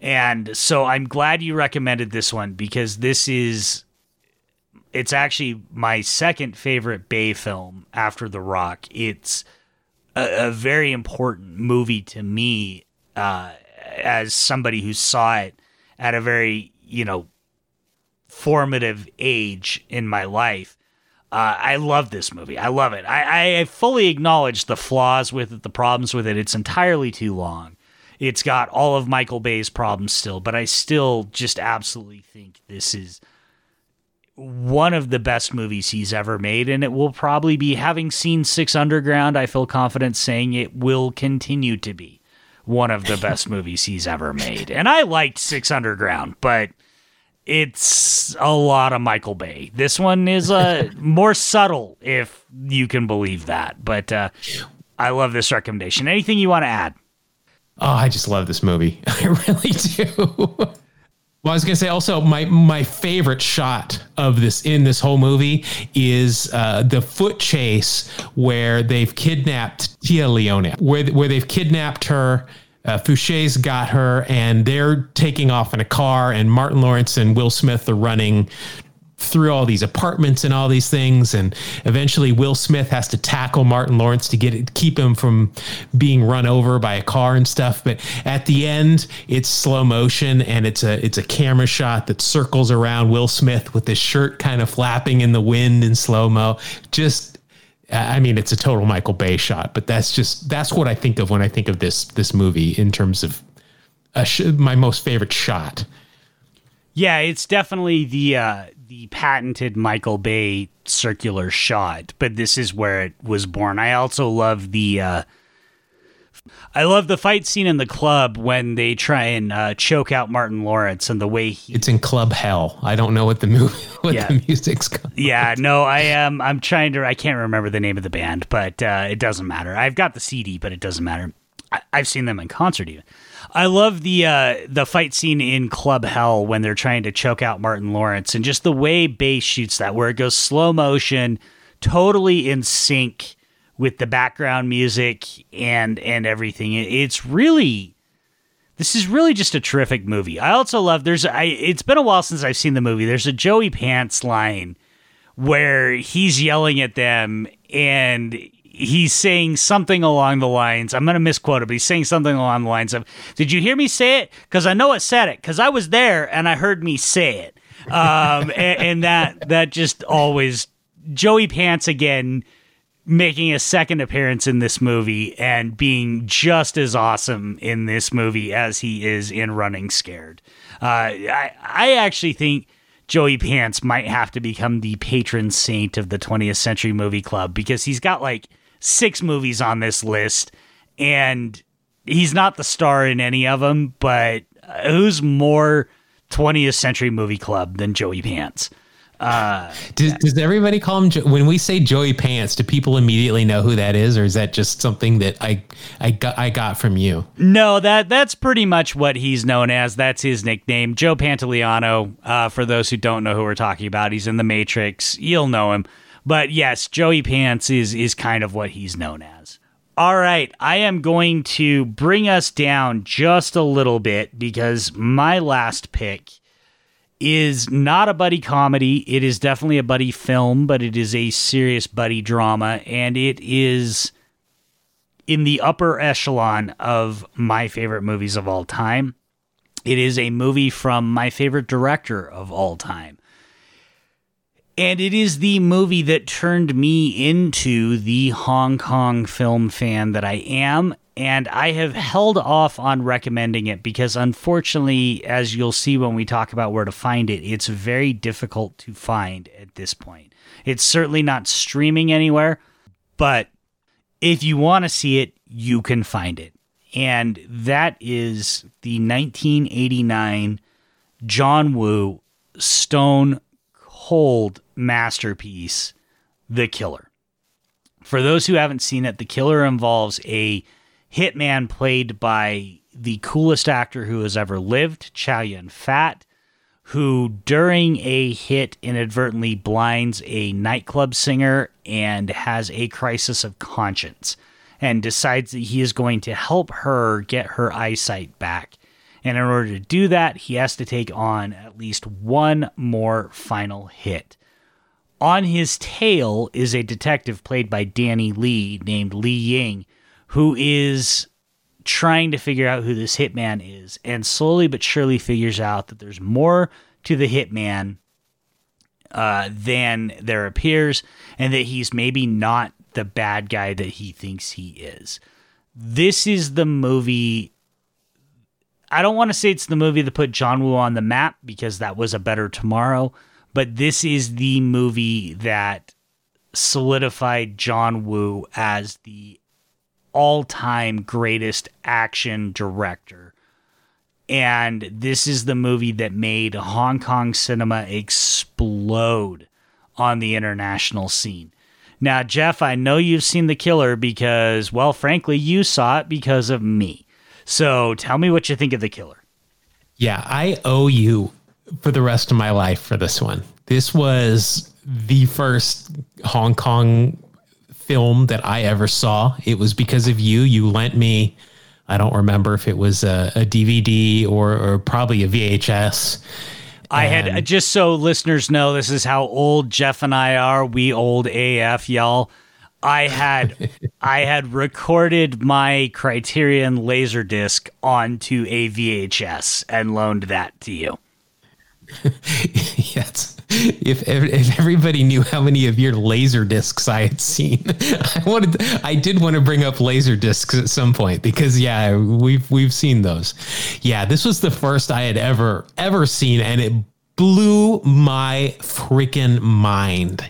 S1: And so I'm glad you recommended this one because this is it's actually my second favorite Bay film after The Rock. It's a, a very important movie to me uh, as somebody who saw it at a very, you know, formative age in my life. Uh, I love this movie. I love it. I, I fully acknowledge the flaws with it, the problems with it. It's entirely too long. It's got all of Michael Bay's problems still, but I still just absolutely think this is one of the best movies he's ever made, and it will probably be. Having seen Six Underground, I feel confident saying it will continue to be one of the best movies he's ever made. And I liked Six Underground, but it's a lot of Michael Bay. This one is uh, more subtle, if you can believe that. But uh, I love this recommendation. Anything you want to add?
S2: Oh, I just love this movie. I really do. Well, I was gonna say also my my favorite shot of this in this whole movie is uh, the foot chase where they've kidnapped Téa Leoni, where where they've kidnapped her uh, Fouchet's got her, and they're taking off in a car, and Martin Lawrence and Will Smith are running through all these apartments and all these things and eventually Will Smith has to tackle Martin Lawrence to get it, keep him from being run over by a car and stuff but at the end it's slow motion and it's a it's a camera shot that circles around Will Smith with his shirt kind of flapping in the wind in slow mo just I mean, it's a total Michael Bay shot, but that's just that's what I think of when I think of this this movie in terms of sh- my most favorite shot.
S1: Yeah, it's definitely the uh, the patented Michael Bay circular shot, but this is where it was born. I also love the uh, I love the fight scene in the club when they try and uh, choke out Martin Lawrence and the way he.
S2: It's in Club Hell. I don't know what the movie, what
S1: Yeah.
S2: the music's called.
S1: Yeah, no, I am. I'm trying to. I can't remember the name of the band, but uh, it doesn't matter. I've got the CD, but it doesn't matter. I, I've seen them in concert even. I love the uh, the fight scene in Club Hell when they're trying to choke out Martin Lawrence, and just the way bass shoots that, where it goes slow motion, totally in sync with the background music and and everything. It's really this is really just a terrific movie. I also love there's I it's been a while since I've seen the movie. There's a Joey Pants line where he's yelling at them and he's saying something along the lines I'm going to misquote it, but he's saying something along the lines of Did you hear me say it? Cuz I know it said it cuz I was there and I heard me say it. Um and, and that that just always Joey Pants again making a second appearance in this movie and being just as awesome in this movie as he is in Running Scared. Uh, I I actually think Joey Pants might have to become the patron saint of the 20th Century Movie Club because he's got like six movies on this list and he's not the star in any of them. But uh, who's more 20th Century Movie Club than Joey Pants?
S2: Does, does everybody call him Jo- when we say Joey Pants? Do people immediately know who that is, or is that just something that I I got I got from you?
S1: No, that that's pretty much what he's known as. That's his nickname, Joe Pantoliano. Uh, for those who don't know who we're talking about, he's in the Matrix. You'll know him, but yes, Joey Pants is is kind of what he's known as. All right, I am going to bring us down just a little bit because my last pick is not a buddy comedy. It is definitely a buddy film, but it is a serious buddy drama, and it is in the upper echelon of my favorite movies of all time. It is a movie from my favorite director of all time. And it is the movie that turned me into the Hong Kong film fan that I am. And I have held off on recommending it because, unfortunately, as you'll see when we talk about where to find it, it's very difficult to find at this point. It's certainly not streaming anywhere, but if you want to see it, you can find it. And that is the 1989 John Woo Stone Cold masterpiece, The Killer. For those who haven't seen it, The Killer involves a hitman played by the coolest actor who has ever lived, Chow Yun Fat, who during a hit inadvertently blinds a nightclub singer and has a crisis of conscience and decides that he is going to help her get her eyesight back. And in order to do that, he has to take on at least one more final hit. On his tail is a detective played by Danny Lee named Lee Ying, who is trying to figure out who this hitman is, and slowly but surely figures out that there's more to the hitman uh, than there appears, and that he's maybe not the bad guy that he thinks he is. This is the movie. I don't want to say it's the movie that put John Woo on the map because that was a better tomorrow, but this is the movie that solidified John Woo as the all time greatest action director. And this is the movie that made Hong Kong cinema explode on the international scene. Now, Jeff, I know you've seen The Killer because, well, frankly, you saw it because of me. So tell me what you think of The Killer.
S2: Yeah, I owe you for the rest of my life for this one. This was the first Hong Kong film that I ever saw. It was because of you. You lent me, I don't remember if it was a, a DVD or, or probably a VHS.
S1: I had just so listeners know this is how old Jeff and I are. We old AF, y'all. I had I had recorded my Criterion Laserdisc onto a VHS and loaned that to you.
S2: yes. If, if everybody knew how many of your laser discs I had seen, I wanted, I did want to bring up laser discs at some point because yeah, we've we've seen those. Yeah, this was the first I had ever ever seen, and it blew my freaking mind.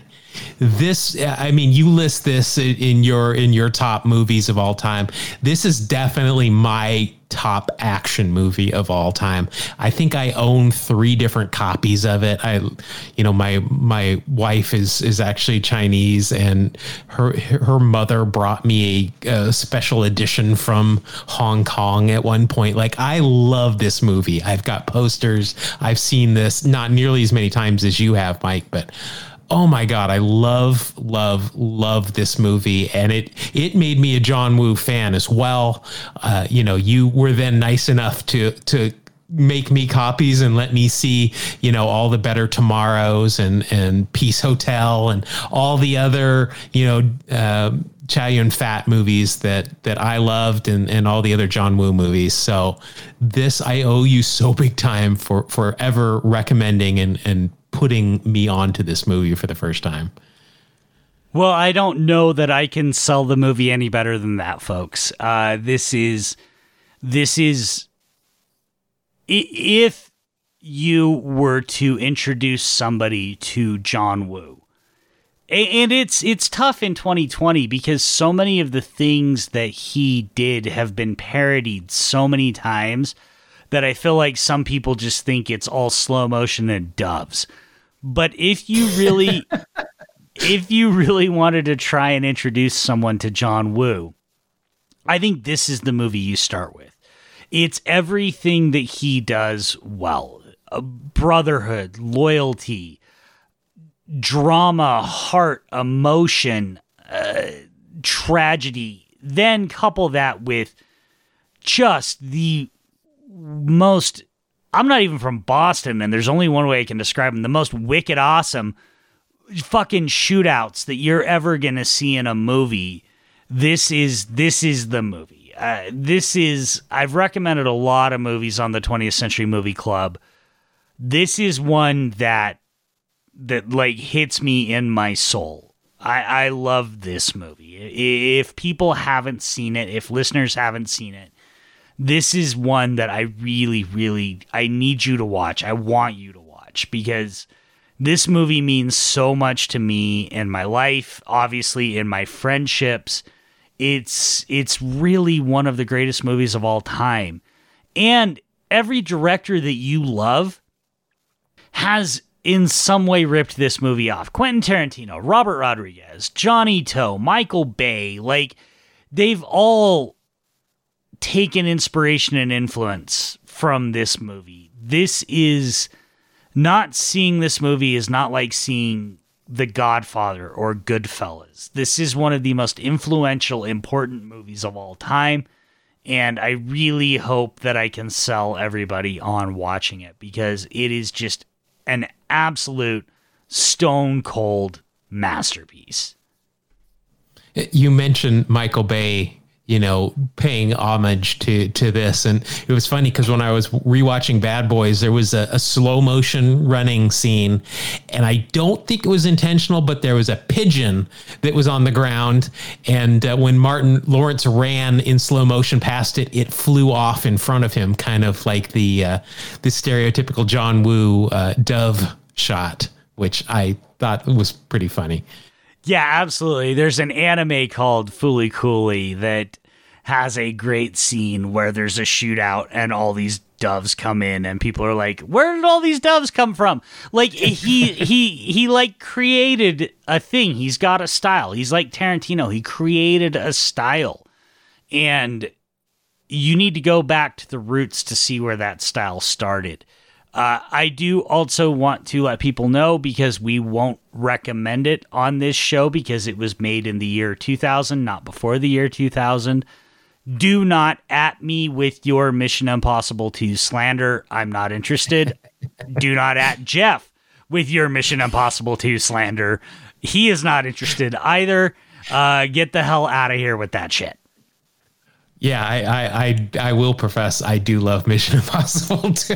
S2: This I mean you list this in your in your top movies of all time. This is definitely my top action movie of all time. I think I own three different copies of it. I, you know, my my wife is is actually Chinese, and her her mother brought me a, a special edition from Hong Kong at one point. Like I love this movie. I've got posters. I've seen this not nearly as many times as you have, Mike, but oh my god i love love love this movie and it it made me a john woo fan as well uh, you know you were then nice enough to to make me copies and let me see you know all the better tomorrows and and peace hotel and all the other you know uh, Chow Yun Fat movies that that I loved and, and all the other John Woo movies. So this I owe you so big time for for ever recommending and and putting me onto this movie for the first time.
S1: Well, I don't know that I can sell the movie any better than that, folks. Uh, this is this is if you were to introduce somebody to John Woo. And it's it's tough in 2020 because so many of the things that he did have been parodied so many times that I feel like some people just think it's all slow motion and doves. But if you really if you really wanted to try and introduce someone to John Woo, I think this is the movie you start with. It's everything that he does well. brotherhood, loyalty, drama, heart, emotion, uh, tragedy. Then couple that with just the most I'm not even from Boston, and there's only one way I can describe them the most wicked awesome fucking shootouts that you're ever gonna see in a movie. This is this is the movie. Uh, this is I've recommended a lot of movies on the 20th Century Movie Club. This is one that that like hits me in my soul. I I love this movie. If people haven't seen it, if listeners haven't seen it, this is one that I really, really, I need you to watch. I want you to watch because this movie means so much to me in my life, obviously in my friendships. It's it's really one of the greatest movies of all time. And every director that you love has in some way ripped this movie off. Quentin Tarantino, Robert Rodriguez, Johnny To, Michael Bay, like they've all taken inspiration and influence from this movie. This is not seeing this movie is not like seeing The Godfather or Goodfellas. This is one of the most influential, important movies of all time. And I really hope that I can sell everybody on watching it because it is just an absolute stone cold masterpiece.
S2: You mentioned Michael Bay you know, paying homage to to this. And it was funny because when I was rewatching Bad Boys, there was a, a, slow motion running scene, and I don't think it was intentional, but there was a pigeon that was on the ground, and uh, when Martin Lawrence ran in slow motion past it, it flew off in front of him, kind of like the uh, the stereotypical John Woo uh, dove shot, which I thought was pretty funny.
S1: Yeah, absolutely. There's an anime called Fooly Cooly that has a great scene where there's a shootout and all these doves come in and people are like where did all these doves come from? Like he he he like created a thing. He's got a style. He's like tarantino. He created a style. And you need to go back to the roots to see where that style started uh, I do also want to let people know because we won't recommend it on this show because it was made in the year 2000, not before the year 2000. Do not at me with your Mission Impossible 2 slander. I'm not interested. do not at Jeff with your Mission Impossible 2 slander. He is not interested either. Uh, get the hell out of here with that shit.
S2: Yeah, I, I, I, I will profess I do love Mission Impossible too.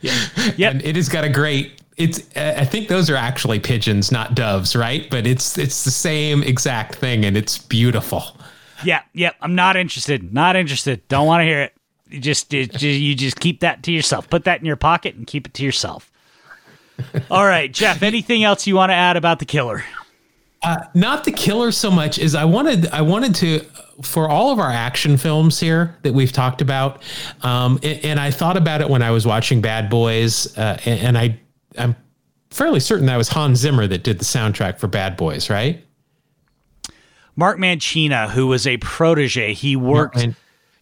S2: yeah, yeah. And it has got a great. It's. I think those are actually pigeons, not doves, right? But it's it's the same exact thing, and it's beautiful.
S1: Yeah, yeah. I'm not interested. Not interested. Don't want to hear it. You just, it, you just keep that to yourself. Put that in your pocket and keep it to yourself. All right, Jeff. Anything else you want to add about the killer?
S2: Uh, not the killer so much as I wanted. I wanted to for all of our action films here that we've talked about, um, and, and, I thought about it when I was watching Bad Boys, uh, and, and I I'm fairly certain that was Hans Zimmer that did the soundtrack for Bad Boys, right?
S1: Mark Mancina, who was a protege, he worked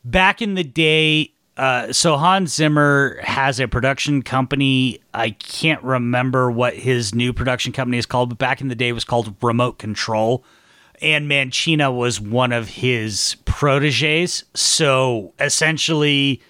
S1: back in the day uh, so Hans Zimmer has a production company. I can't remember what his new production company is called, but back in the day it was called Remote Control. And Mancina was one of his proteges. So essentially,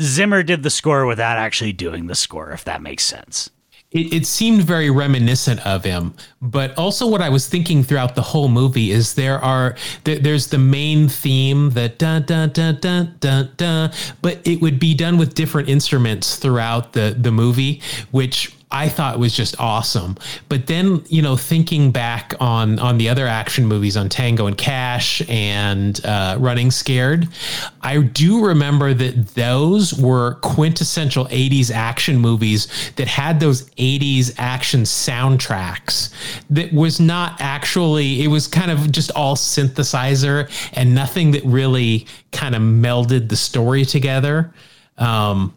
S1: Zimmer did the score without actually doing the score, if that makes sense
S2: it, it, seemed very reminiscent of him. But also, what I was thinking throughout the whole movie is there are there's the main theme, the da da da da da da, but it would be done with different instruments throughout the the movie, which I thought was just awesome. But then, you know, thinking back on on the other action movies on Tango and Cash and uh, Running Scared, I do remember that those were quintessential 80s action movies that had those 80s action soundtracks that was not actually it was kind of just all synthesizer and nothing that really kind of melded the story together. Um,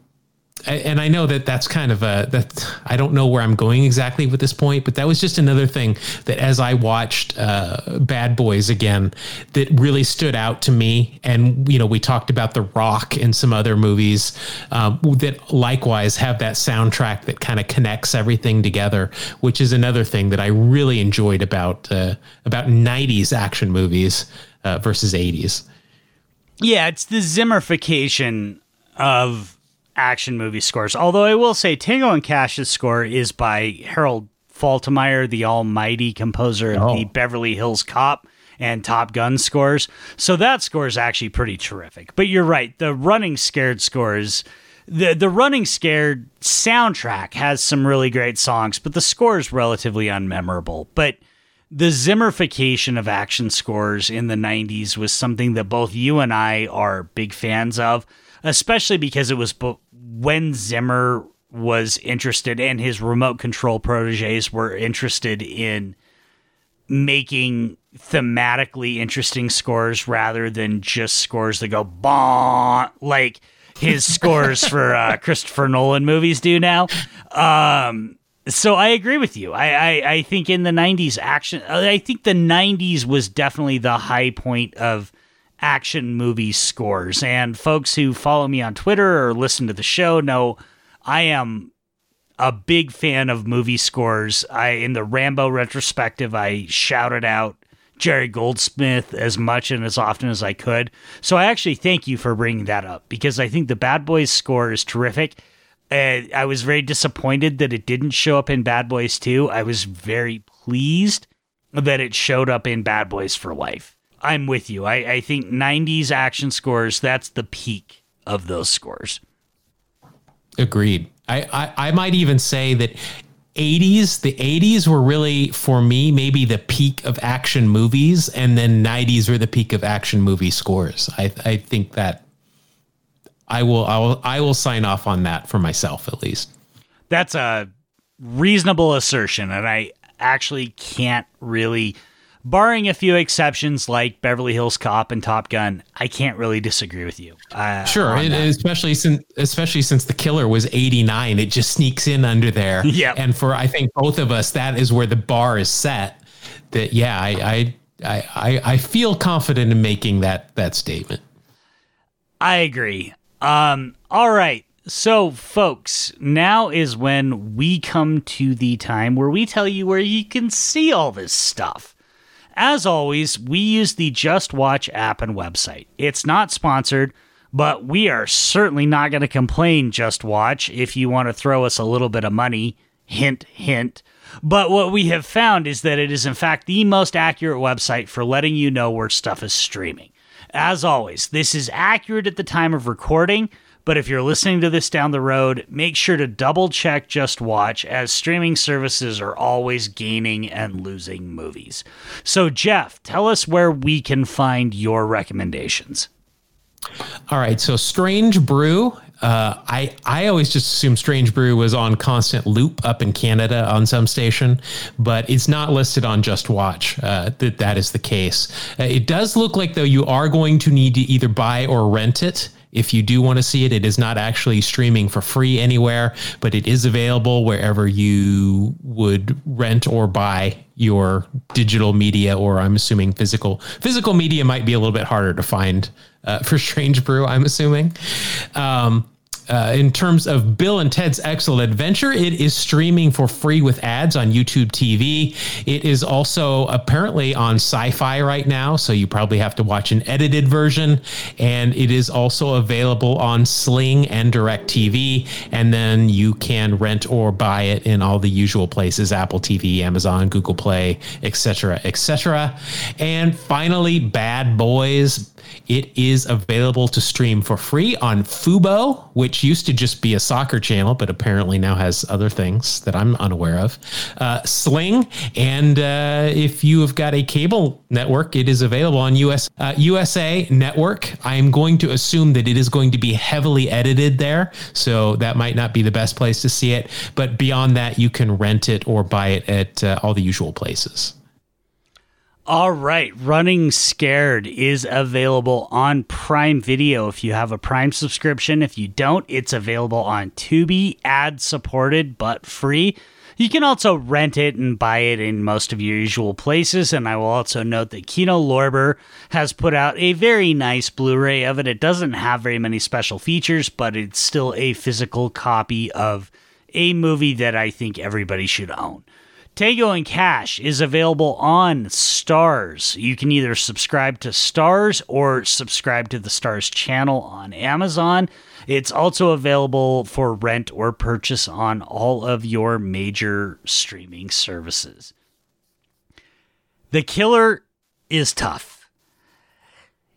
S2: and I know that that's kind of a that I don't know where I'm going exactly with this point, but that was just another thing that as I watched uh, Bad Boys again, that really stood out to me. And you know, we talked about The Rock and some other movies um, that likewise have that soundtrack that kind of connects everything together, which is another thing that I really enjoyed about uh, about '90s action movies uh, versus '80s.
S1: Yeah, it's the Zimmerification of action movie scores. Although I will say Tango and Cash's score is by Harold Faltermeyer, the almighty composer of oh. the Beverly Hills Cop and Top Gun scores. So that score is actually pretty terrific. But you're right, the Running Scared scores the the Running Scared soundtrack has some really great songs, but the score is relatively unmemorable. But the Zimmerification of action scores in the 90s was something that both you and I are big fans of, especially because it was bo- when Zimmer was interested and his remote control proteges were interested in making thematically interesting scores rather than just scores that go bon like his scores for uh, Christopher Nolan movies do now. Um, so I agree with you. I, I, I think in the '90s action, I think the '90s was definitely the high point of action movie scores. And folks who follow me on Twitter or listen to the show know I am a big fan of movie scores. I in the Rambo retrospective, I shouted out Jerry Goldsmith as much and as often as I could. So I actually thank you for bringing that up because I think the Bad Boys score is terrific. Uh, I was very disappointed that it didn't show up in Bad Boys 2. I was very pleased that it showed up in Bad Boys for Life. I'm with you. I, I think 90s action scores, that's the peak of those scores.
S2: Agreed. I, I, I might even say that 80s, the 80s were really, for me, maybe the peak of action movies, and then 90s were the peak of action movie scores. I, I think that I will, I will, I will sign off on that for myself at least.
S1: That's a reasonable assertion, and I actually can't really barring a few exceptions like Beverly Hills Cop and Top Gun, I can't really disagree with you.
S2: Uh, sure, it, especially since especially since the killer was 89, it just sneaks in under there.
S1: Yeah,
S2: and for I think both of us, that is where the bar is set. That yeah, I I I, I feel confident in making that that statement.
S1: I agree. Um, all right. So, folks, now is when we come to the time where we tell you where you can see all this stuff. As always, we use the JustWatch app and website. It's not sponsored, but we are certainly not going to complain, JustWatch, if you want to throw us a little bit of money. Hint, hint. But what we have found is that it is, in fact, the most accurate website for letting you know where stuff is streaming. As always, this is accurate at the time of recording, but if you're listening to this down the road, make sure to double check JustWatch, as streaming services are always gaining and losing movies. So, Jeff, tell us where we can find your recommendations.
S2: All right. So, Strange Brew Uh, I I always just assumed Strange Brew was on constant loop up in Canada on some station, but it's not listed on JustWatch uh, that that is the case. Uh, it does look like though you are going to need to either buy or rent it if you do want to see it, it is not actually streaming for free anywhere, but it is available wherever you would rent or buy your digital media, or I'm assuming physical. Physical media might be a little bit harder to find uh, for Strange Brew, I'm assuming. Um, uh, in terms of Bill and Ted's Excellent Adventure, it is streaming for free with ads on YouTube TV. It is also apparently on Syfy right now, so you probably have to watch an edited version. And it is also available on Sling and DirecTV. And then you can rent or buy it in all the usual places Apple TV, Amazon, Google Play, etc., etc. And finally, Bad Boys it is available to stream for free on Fubo, which used to just be a soccer channel, but apparently now has other things that I'm unaware of. Uh, Sling, and uh, if you have got a cable network, it is available on US uh, USA Network. I'm going to assume that it is going to be heavily edited there, so that might not be the best place to see it. But beyond that, you can rent it or buy it at uh, all the usual places.
S1: All right, Running Scared is available on Prime Video if you have a Prime subscription. If you don't, it's available on Tubi, ad supported but free. You can also rent it and buy it in most of your usual places. And I will also note that Kino Lorber has put out a very nice Blu ray of it. It doesn't have very many special features, but it's still a physical copy of a movie that I think everybody should own. Tango and Cash is available on Starz. You can either subscribe to Starz or subscribe to the Starz channel on Amazon. It's also available for rent or purchase on all of your major streaming services. The Killer is tough.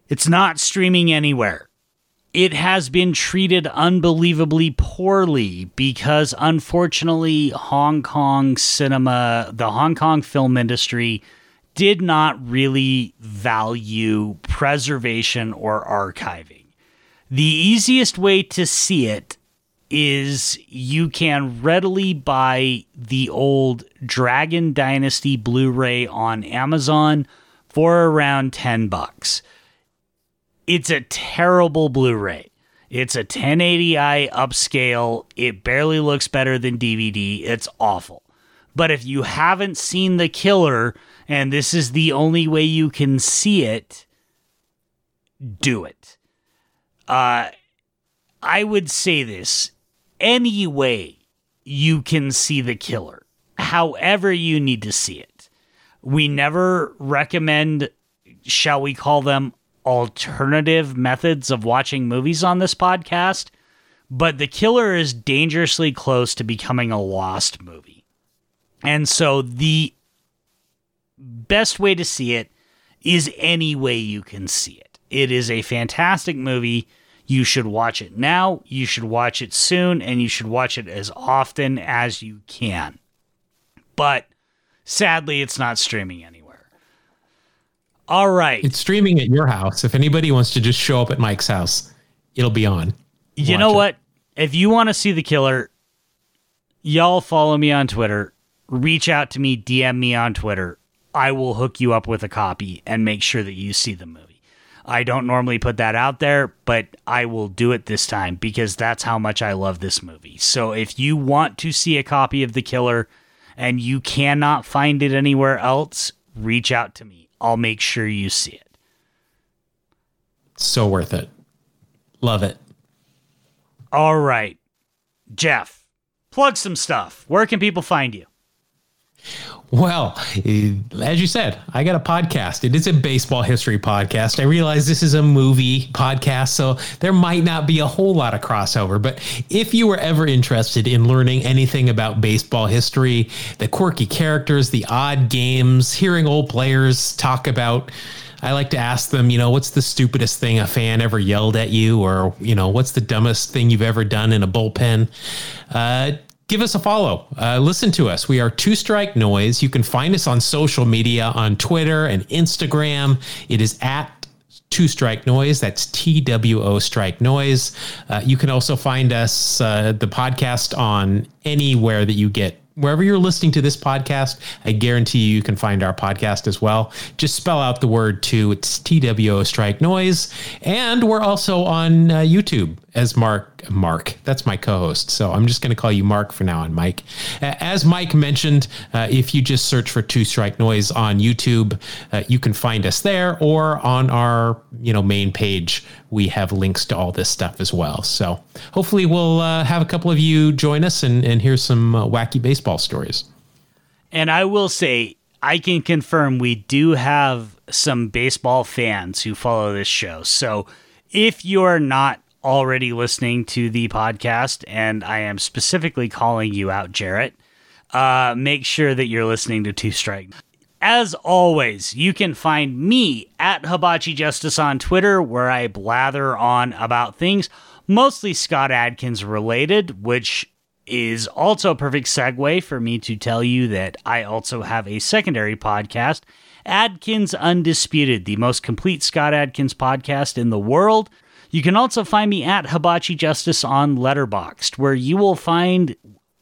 S1: It's not streaming anywhere it has been treated unbelievably poorly because unfortunately Hong Kong cinema, the Hong Kong film industry did not really value preservation or archiving. The easiest way to see it is you can readily buy the old Dragon Dynasty Blu-ray on Amazon for around 10 bucks. It's a terrible Blu ray. It's a 1080i upscale. It barely looks better than DVD. It's awful. But if you haven't seen The Killer and this is the only way you can see it, do it. Uh, I would say this any way you can see The Killer, however you need to see it. We never recommend, shall we call them, alternative methods of watching movies on this podcast, but The Killer is dangerously close to becoming a lost movie. And so the best way to see it is any way you can see it. It is a fantastic movie. You should watch it now, you should watch it soon, and you should watch it as often as you can. But sadly, it's not streaming anymore. All right.
S2: It's streaming at your house. If anybody wants to just show up at Mike's house, it'll be on.
S1: You Watch know it. what? If you want to see the killer, y'all follow me on Twitter. Reach out to me, DM me on Twitter. I will hook you up with a copy and make sure that you see the movie. I don't normally put that out there, but I will do it this time because that's how much I love this movie. So if you want to see a copy of The Killer and you cannot find it anywhere else, reach out to me. I'll make sure you see it.
S2: So worth it. Love it.
S1: All right. Jeff, plug some stuff. Where can people find you?
S2: Well, as you said, I got a podcast. It is a baseball history podcast. I realize this is a movie podcast, so there might not be a whole lot of crossover. But if you were ever interested in learning anything about baseball history, the quirky characters, the odd games, hearing old players talk about, I like to ask them, you know, what's the stupidest thing a fan ever yelled at you, or, you know, what's the dumbest thing you've ever done in a bullpen? Uh, give us a follow. Uh, listen to us. We are Two Strike Noise. You can find us on social media on Twitter and Instagram. It is at Two Strike Noise. That's T W O Strike Noise. Uh, you can also find us, uh, the podcast, on anywhere that you get wherever you're listening to this podcast, I guarantee you, you can find our podcast as well. Just spell out the word two. It's TWO Strike Noise. And we're also on uh, YouTube as Mark. Mark, that's my co host. So I'm just going to call you Mark for now on Mike. As Mike mentioned, uh, if you just search for Two Strike Noise on YouTube, uh, you can find us there or on our you know main page. We have links to all this stuff as well. So hopefully we'll uh, have a couple of you join us and, and hear some uh, wacky baseball stories.
S1: And I will say, I can confirm we do have some baseball fans who follow this show. So if you're not already listening to the podcast, and I am specifically calling you out, Jarrett, uh, make sure that you're listening to Two Strike. As always, you can find me at Hibachi Justice on Twitter, where I blather on about things mostly Scott Adkins related, which is also a perfect segue for me to tell you that I also have a secondary podcast, Adkins Undisputed, the most complete Scott Adkins podcast in the world. You can also find me at Hibachi Justice on Letterboxd, where you will find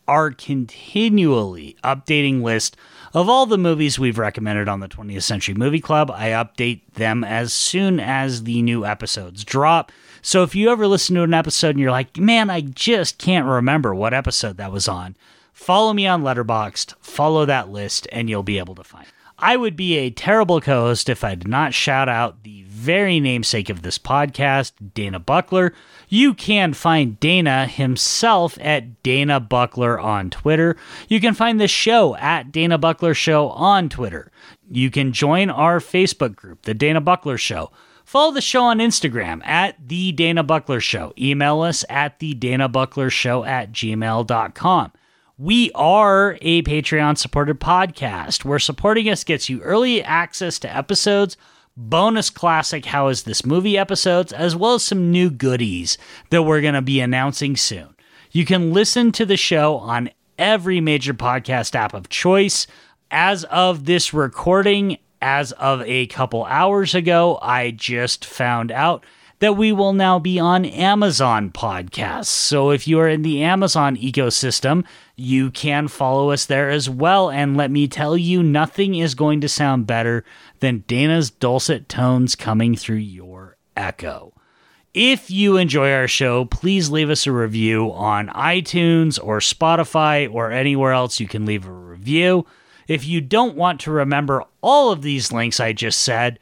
S1: our continually updating list of all the movies we've recommended on the 20th Century Movie Club. I update them as soon as the new episodes drop. So if you ever listen to an episode and you're like, man, I just can't remember what episode that was on, follow me on Letterboxd, follow that list, and you'll be able to find it. I would be a terrible co host if I did not shout out the very namesake of this podcast, Dana Buckler. You can find Dana himself at Dana Buckler on Twitter. You can find the show at Dana Buckler Show on Twitter. You can join our Facebook group, The Dana Buckler Show. Follow the show on Instagram at The Dana Buckler Show. Email us at The Dana Buckler Show at gmail.com. We are a Patreon supported podcast where supporting us gets you early access to episodes, bonus classic How Is This Movie episodes, as well as some new goodies that we're going to be announcing soon. You can listen to the show on every major podcast app of choice. As of this recording, as of a couple hours ago, I just found out that we will now be on Amazon podcasts. So if you are in the Amazon ecosystem, you can follow us there as well. And let me tell you, nothing is going to sound better than Dana's dulcet tones coming through your echo. If you enjoy our show, please leave us a review on iTunes or Spotify or anywhere else you can leave a review. If you don't want to remember all of these links I just said,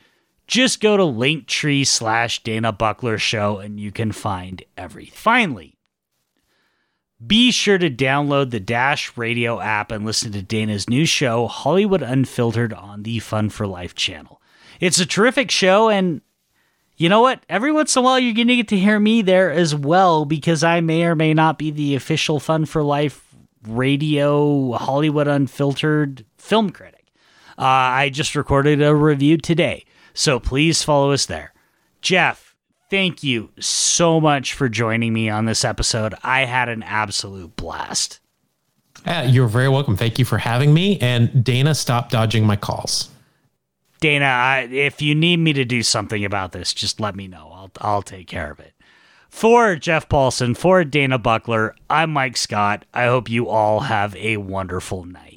S1: just go to linktree slash Dana Buckler Show and you can find everything. Finally, be sure to download the Dash Radio app and listen to Dana's new show, Hollywood Unfiltered, on the Fun for Life channel. It's a terrific show, and you know what? Every once in a while, you're going to get to hear me there as well because I may or may not be the official Fun for Life radio Hollywood Unfiltered film critic. Uh, I just recorded a review today, so please follow us there. Jeff, thank you so much for joining me on this episode. I had an absolute blast.
S2: Uh, you're very welcome. Thank you for having me. And Dana, stop dodging my calls.
S1: Dana, I, if you need me to do something about this, just let me know. I'll I'll take care of it. For Jeff Paulson, for Dana Buckler, I'm Mike Scott. I hope you all have a wonderful night.